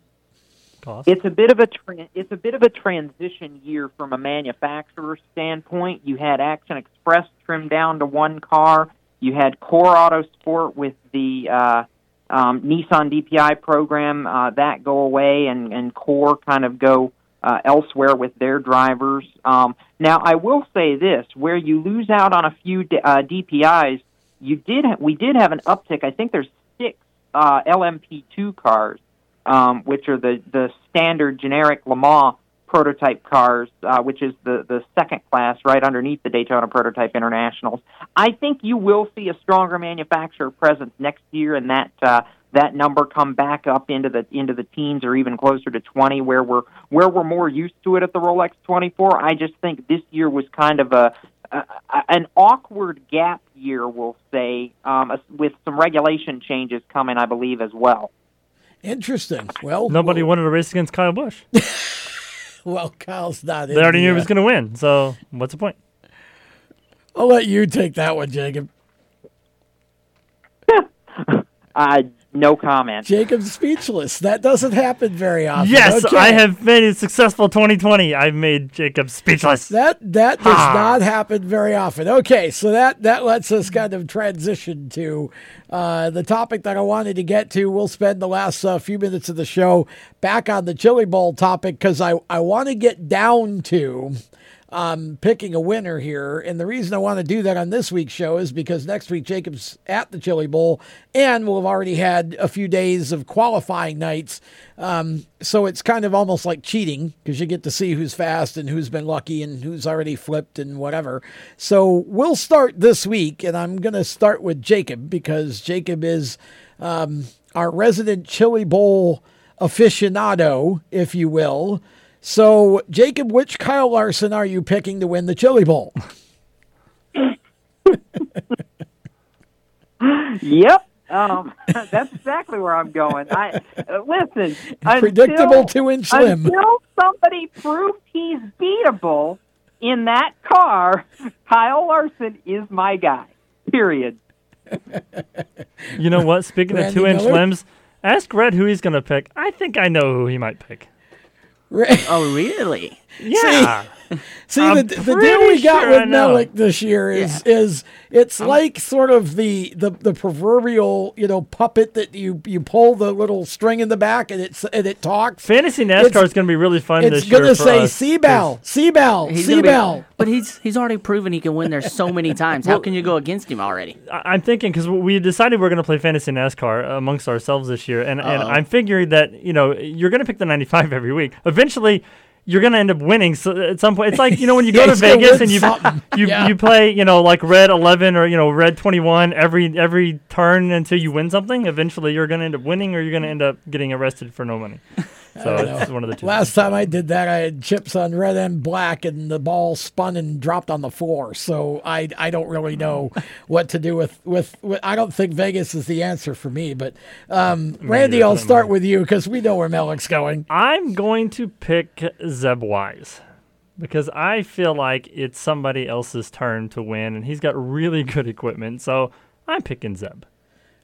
It's a bit of a tra- it's a bit of a transition year from a manufacturer standpoint. You had Action Express trimmed down to one car. You had Core Auto Sport with the uh, um, Nissan DPI program uh, that go away, and and Core kind of go uh, elsewhere with their drivers. Um, now, I will say this: where you lose out on a few D- uh, DPIs, you did ha- we did have an uptick. I think there's six uh, LMP2 cars um, which are the, the standard generic Le Mans prototype cars, uh, which is the, the second class right underneath the Daytona Prototype Internationals. I think you will see a stronger manufacturer presence next year, in that uh, that number come back up into the into the teens or even closer to 20, where we're where we're more used to it at the Rolex 24. I just think this year was kind of a uh, an awkward gap year, we'll say, um, with some regulation changes coming, I believe, as well.
Interesting. Well,
Nobody wanted to race against Kyle Busch.
well, Kyle's not.
they already
in
knew he was going to win. So what's the point?
I'll let you take that one, Jacob.
Uh, no comment.
Jacob's speechless. That doesn't happen very often.
Yes,
Okay.
I have made a successful 2020. I've made Jacob speechless.
That that does
Ha.
not happen very often. Okay, so that that lets us kind of transition to uh, the topic that I wanted to get to. We'll spend the last uh, few minutes of the show back on the Chili Bowl topic because I I want to get down to um, picking a winner here. And the reason I want to do that on this week's show is because next week Jacob's at the Chili Bowl and we'll have already had a few days of qualifying nights. Um, so it's kind of almost like cheating because you get to see who's fast and who's been lucky and who's already flipped and whatever. So we'll start this week, and I'm going to start with Jacob because Jacob is um, our resident Chili Bowl aficionado, if you will. So, Jacob, which Kyle Larson are you picking to win the Chili Bowl?
yep. Um, that's exactly where I'm going. I uh, listen.
Predictable
until,
two-inch slim.
Until somebody proves he's beatable in that car, Kyle Larson is my guy. Period.
You know what? Speaking of two inch limbs, ask Red who he's going to pick. I think I know who he might pick.
Oh, really?
Yeah.
See,
I'm
the, the deal we got
sure
with Mellick this year is is it's like sort of the, the the proverbial you know puppet that you you pull the little string in the back and it's and it talks.
Fantasy NASCAR is going to be really fun
It's
this year.
gonna say
us,
C Bell, Seabell,
He's gonna C
Bell.
but he's he's already proven he can win there so many times. How
Well-
can you go against him already?
I- I'm thinking because we decided we're going to play fantasy NASCAR amongst ourselves this year, and, and
Uh-oh.
I'm figuring that you know you're going to pick the 95 every week. Eventually, you're going to end up winning. So at some point, it's like you know when you
Yeah,
go to
gonna
Vegas and you
something.
you
Yeah.
you play you know like red 11 or you know red 21 every every turn until you win something. Eventually, you're going to end up winning, or you're going to end up getting arrested for no money. So it's
know.
one of the two.
Last time I did that, I had chips on red and black, and the ball spun and dropped on the floor. So I I don't really know what to do with with. with I don't think Vegas is the answer for me. But um, Randy, I'll start with you because we know where Mellick's going.
I'm going to pick Zeb Wise because I feel like it's somebody else's turn to win, and he's got really good equipment. So I'm picking Zeb.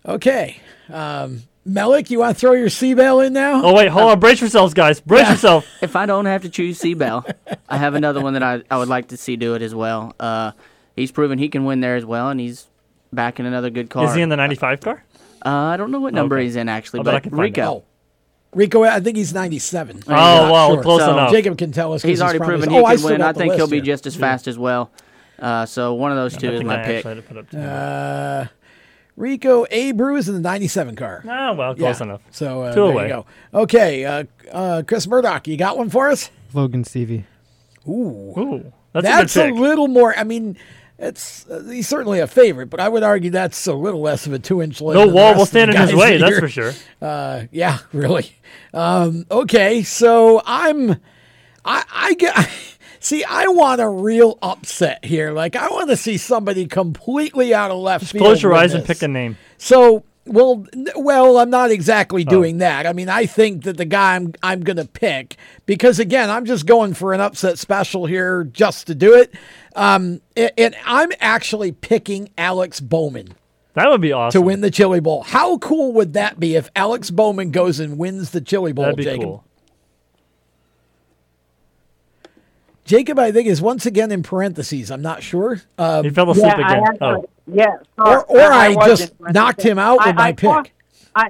Okay, um, Mellick, you want to throw your C-Bell in now?
Oh wait, hold on, brace yourselves, guys, brace yourself.
If I don't have to choose C Bell, I have another one that I, I would like to see do it as well. Uh, he's proven he can win there as well, and he's back in another good car.
Is he in the 95 car?
Uh, I don't know what number
Okay.
he's in actually,
I bet I
but Rico.
out.
Rico, I think he's 97.
Oh,
I'm
well,
sure.
close
So
enough.
Jacob can tell us.
He's already
from
proven
his-
he
oh,
can
still
win. I think he'll
list
be just as fast as well. Uh, so one of those two
I
is my
I
pick.
Rico A. is in the 97 car.
Ah, well, close
Yeah.
enough.
So uh,
Two
there
away.
you go. Okay, uh, uh, Chris Murdoch, you got one for us?
Logan Seavey.
Ooh,
Ooh, that's,
that's,
a
a,
good pick.
little more. I mean, it's uh, he's certainly a favorite, but I would argue that's a little less of a two-inch leg.
No
than The
wall will stand in his
guys
way, that's for sure.
Uh, yeah, really. Um, okay, so I'm, I, I get. See, I want a real upset here. Like, I want to see somebody completely out of left field.
Close your eyes and pick a name.
So, well, well, I'm not
Oh.
exactly doing that. I mean, I think that the guy I'm I'm going to pick because again, I'm just going for an upset special here just to do it. Um, a- and I'm actually picking Alex Bowman
That would be awesome.
to win the Chili Bowl. How cool would that be if Alex Bowman goes and wins the Chili Bowl?
That'd be
Jacob?
cool.
Jacob, I think is once again in parentheses. I'm not sure. Um,
He fell asleep
Yeah,
again.
had to-
Oh,
Yeah,
Or- or I
was
just knocked him out with
I-
my
I thought-
pick.
I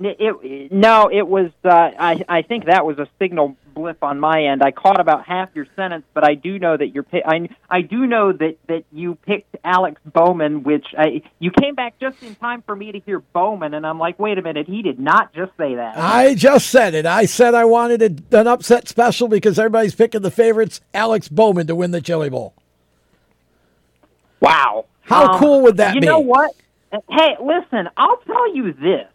it, no, it was. Uh, I I think that was a signal blip on my end. I caught about half your sentence, but I do know that you're. I I do know that that you picked Alex Bowman, which I, you came back just in time for me to hear Bowman, and I'm like, wait a minute, he did not just say that.
I just said it. I said I wanted a, an upset special because everybody's picking the favorites, Alex Bowman, to win the Chili Bowl.
Wow.
How
Um,
cool would that
you
be?
You know what? Hey, listen, I'll tell you this.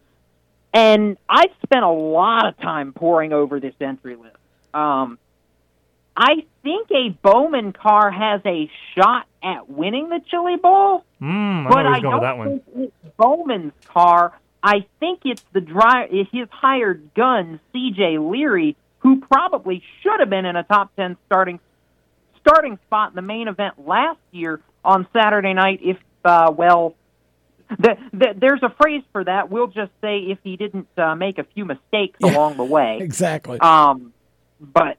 And I spent a lot of time poring over this entry list. Um, I think a Bowman car has a shot at winning the Chili Bowl,
mm, I
but I
he's going that
don't
one.
think it's Bowman's car. I think it's the dri it's his hired gun, C.J. Leary, who probably should have been in a top ten starting starting spot in the main event last year on Saturday night. If uh, well, the, the, there's a phrase for that. We'll just say if he didn't uh, make a few mistakes along the way.
Exactly.
Um, but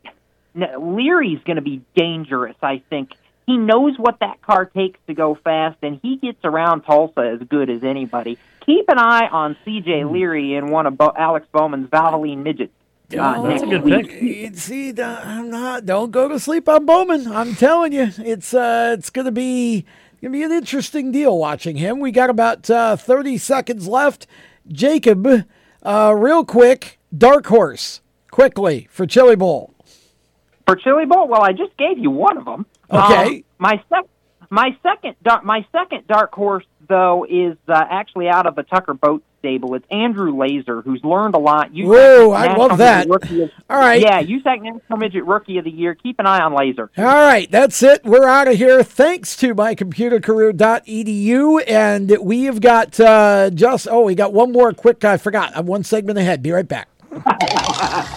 n- Leary's going to be dangerous. I think he knows what that car takes to go fast, and he gets around Tulsa as good as anybody. Keep an eye on C.J.
Hmm.
Leary in one of Bo- Alex Bowman's Valvoline midgets. Uh, next week.
You See, I'm not. Don't go to sleep on Bowman. I'm telling you, it's uh, it's gonna be gonna be an interesting deal watching him. We got about uh, 30 seconds left. Jacob, uh, real quick, dark horse, quickly for Chili Bowl.
For Chili Bowl, well, I just gave you one of them.
Okay.
my sec- my second my second dark horse though is uh, actually out of the Tucker Boat stable. It's Andrew Layser, who's learned a lot. You
Whoa, I love that. All right.
Yeah, USAC National Midget Rookie of the Year. Keep an eye on Layser.
All right, that's it. We're out of here. Thanks to mycomputercareer.edu. And we have got uh, just, oh, we got one more quick, I forgot. I'm one segment ahead. Be right back.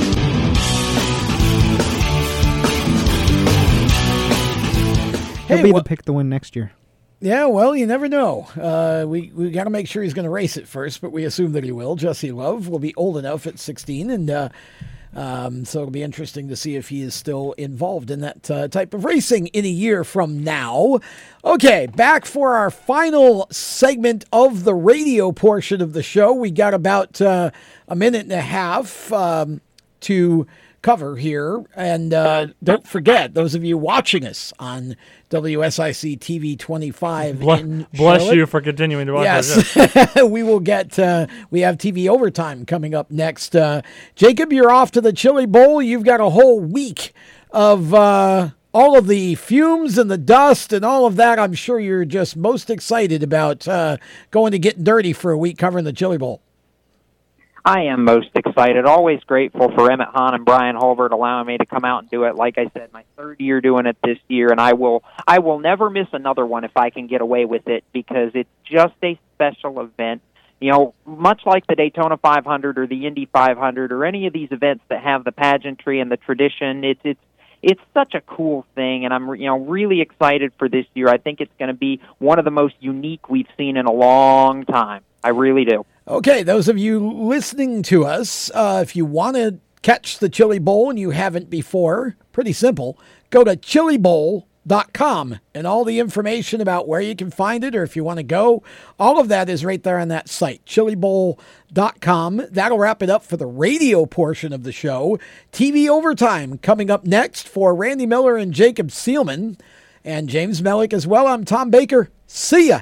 He'll
Hey,
be
wha-
the pick the win next year.
Yeah, well, you never know. Uh, we we got to make sure he's going to race it first, but we assume that he will. Jesse Love will be old enough at 16, and uh, um, so it'll be interesting to see if he is still involved in that uh, type of racing in a year from now. Okay, back for our final segment of the radio portion of the show. We got about uh, a minute and a half um, to cover here. And uh, don't forget, those of you watching us on WSIC TV 25
Ble-
in
bless you for continuing to watch
Yes,
us.
we will get. Uh, we have TV overtime coming up next. Uh, Jacob, you're off to the Chili Bowl. You've got a whole week of uh, all of the fumes and the dust and all of that. I'm sure you're just most excited about uh, going to get dirty for a week covering the Chili Bowl.
I am most excited. Always grateful for Emmett Hahn and Brian Hulbert allowing me to come out and do it. Like I said, my third year doing it this year, and I will I will never miss another one if I can get away with it because it's just a special event. You know, much like the Daytona 500 or the Indy 500 or any of these events that have the pageantry and the tradition, it's it's it's such a cool thing, and I'm you know really excited for this year. I think it's going to be one of the most unique we've seen in a long time. I really do.
Okay, those of you listening to us, uh, if you want to catch the Chili Bowl and you haven't before, pretty simple. Go to chilibowl.com and all the information about where you can find it or if you want to go, all of that is right there on that site, chilibowl.com. That'll wrap it up for the radio portion of the show. TV overtime coming up next for Randy Miller and Jacob Seelman and James Mellick as well. I'm Tom Baker. See ya.